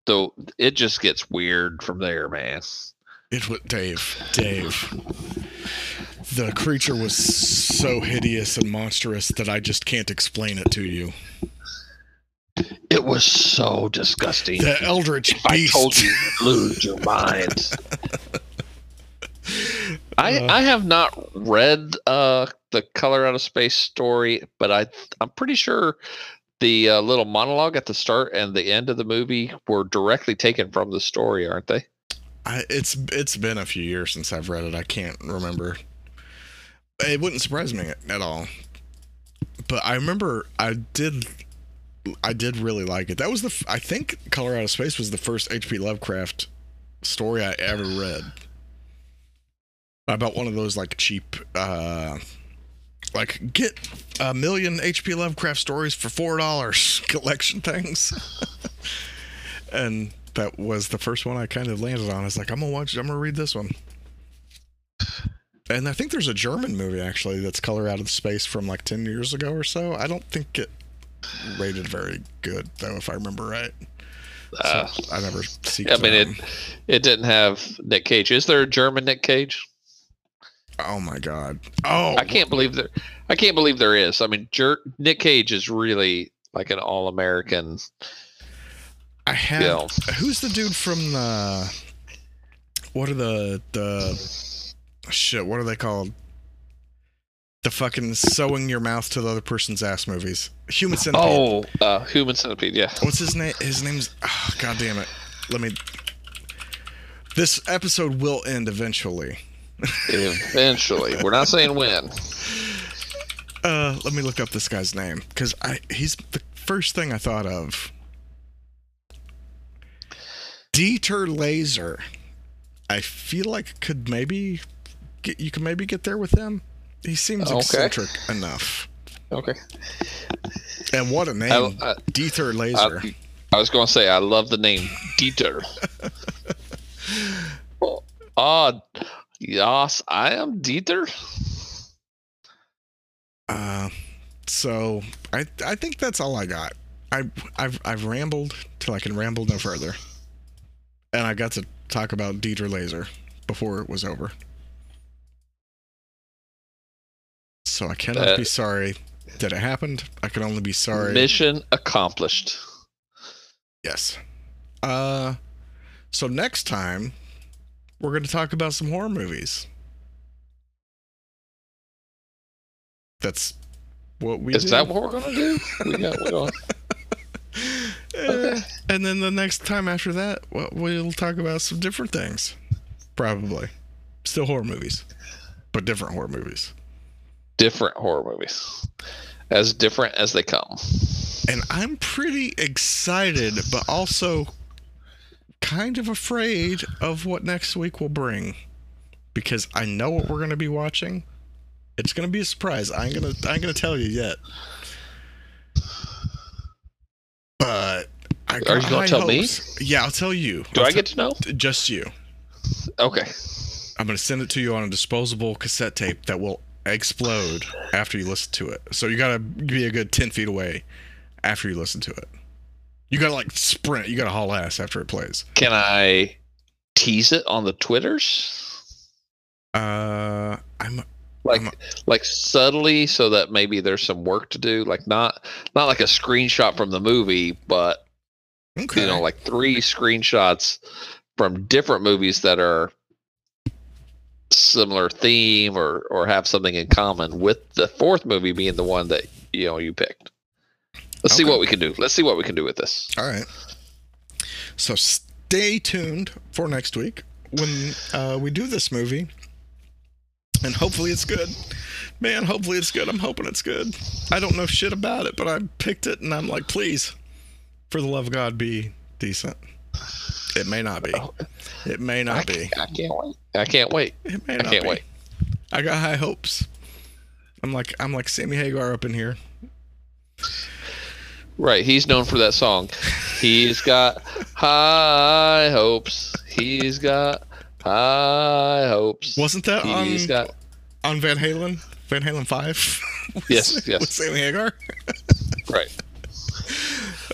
though it just gets weird from there, man. It was Dave. Dave. The creature was so hideous and monstrous that I just can't explain it to you. It was so disgusting. The Eldritch if I told you, you'd lose your mind. [LAUGHS] I Uh. I have not read uh the Color Out of Space story, but I I'm pretty sure the uh, little monologue at the start and the end of the movie were directly taken from the story, aren't they? I, it's it's been a few years since I've read it. I can't remember. It wouldn't surprise me at all. But I remember I did I did really like it. That was the I think Color Out of Space was the first H.P. Lovecraft story I ever read. About one of those like cheap uh like get a million H.P. Lovecraft stories for four dollars [LAUGHS] collection things. [LAUGHS] and that was the first one I kind of landed on. I was like, I'm gonna watch. I'm gonna read this one. And I think there's a German movie actually that's Color Out of Space from like ten years ago or so. I don't think it rated very good though, if I remember right. So Uh, I never see. I mean, it it didn't have Nick Cage. Is there a German Nick Cage? Oh my god. Oh, I can't believe there. I can't believe there is. I mean, Jer- Nick Cage is really like an all American. I have. Know, Who's the dude from the? What are the the? Shit. What are they called? The fucking sewing your mouth to the other person's ass movies. Human Centipede. oh, uh, Human Centipede. Yeah. What's his name? His name's. Oh, God damn it. Let me. This episode will end eventually. Eventually, we're not saying when. [LAUGHS] Uh, let me look up this guy's name because I he's the first thing I thought of. Dieter Laser. I feel like could maybe get you can maybe get there with him. He seems Okay. eccentric enough. Okay. And what a name, I, I, Dieter Laser. I, I was going to say I love the name Dieter. [LAUGHS] Ah, yes, I am Dieter. Uh, so I I think that's all I got. I I've I've rambled till I can ramble no further, and I got to talk about Dieter Laser before it was over. So I cannot Uh, be sorry that it happened. I can only be sorry. Mission accomplished. yes. Uh, so next time we're going to talk about some horror movies. That's what we Is do. that what we're going to do? We got, we [LAUGHS] [LAUGHS] and then the next time after that, well, we'll talk about some different things. Probably. Still horror movies, but different horror movies. different horror movies. As different as they come. And I'm pretty excited, but also kind of afraid of what next week will bring. Because I know what we're going to be watching. It's going to be a surprise. I ain't going to I ain't going to tell you yet. But I Are you gonna tell me? Yeah, I'll tell you. Do I'll I get to know? just you? Okay. I'm going to send it to you on a disposable cassette tape that will explode after you listen to it. So you got to be a good 10 feet away after you listen to it. You got to like sprint. You got to haul ass after it plays. Can I tease it on the Twitters? Uh, I'm Like I'm- like subtly so that maybe there's some work to do. Like not not like a screenshot from the movie, but okay. you know, like three screenshots from different movies that are similar theme or or have something in common with the fourth movie being the one that you know you picked. Let's see what we can do. Let's see what we can do with this. All right. So stay tuned for next week when uh, we do this movie. And hopefully it's good. Man, hopefully it's good. I'm hoping it's good. I don't know shit about it, but I picked it and I'm like, please, for the love of God, be decent. It may not be. It may I, not be. I can't wait. I can't wait. It may I not can't be. wait. I got high hopes. I'm like I'm like Sammy Hagar up in here. Right, he's known for that song. He's got [LAUGHS] high hopes. He's got high hopes. Wasn't that on on Van Halen? Van Halen Five? [LAUGHS] Yes, yes. With Sammy Hagar. [LAUGHS] right.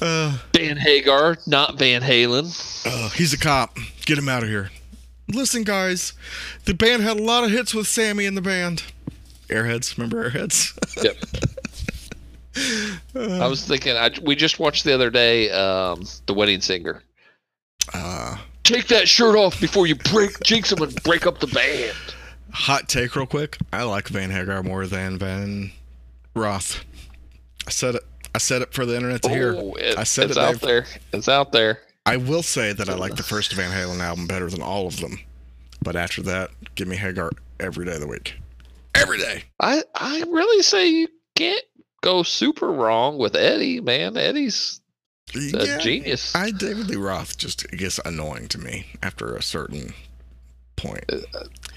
Uh, Van Hagar, not Van Halen. uh, he's a cop. Get him out of here. Listen, guys, the band had a lot of hits with Sammy in the band. Airheads, remember Airheads? [LAUGHS] Yep. I was thinking. I, we just watched the other day. Um, the Wedding Singer. Uh, Take that shirt off before you break jinx him and break up the band. hot take, real quick. I like Van Hagar more than Van Roth. I said it. I said it for the internet to hear. Oh, it- I said it's it, out Dave. there. It's out there. I will say that I like the first Van Halen album better than all of them. But after that, give me Hagar every day of the week. Every day. I I really say you can't go super wrong with Eddie, man. Eddie's a Yeah, genius. I David Lee Roth just gets annoying to me after a certain point.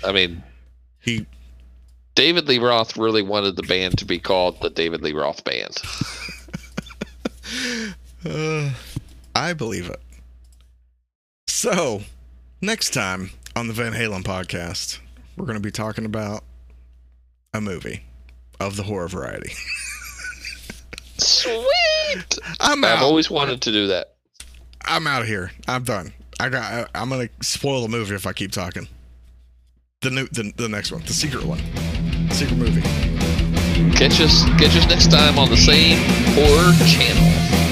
I mean, He David Lee Roth really wanted the band to be called the David Lee Roth Band. [LAUGHS] uh, I believe it. So, next time on the Van Halen podcast, we're going to be talking about a movie of the horror variety. [LAUGHS] Sweet. I'm I've always wanted to do that. I'm out of here. I'm done. I got. I, I'm gonna spoil the movie if I keep talking. The new, the, the next one, the secret one, secret movie. Catch us catch us next time on the same horror channel.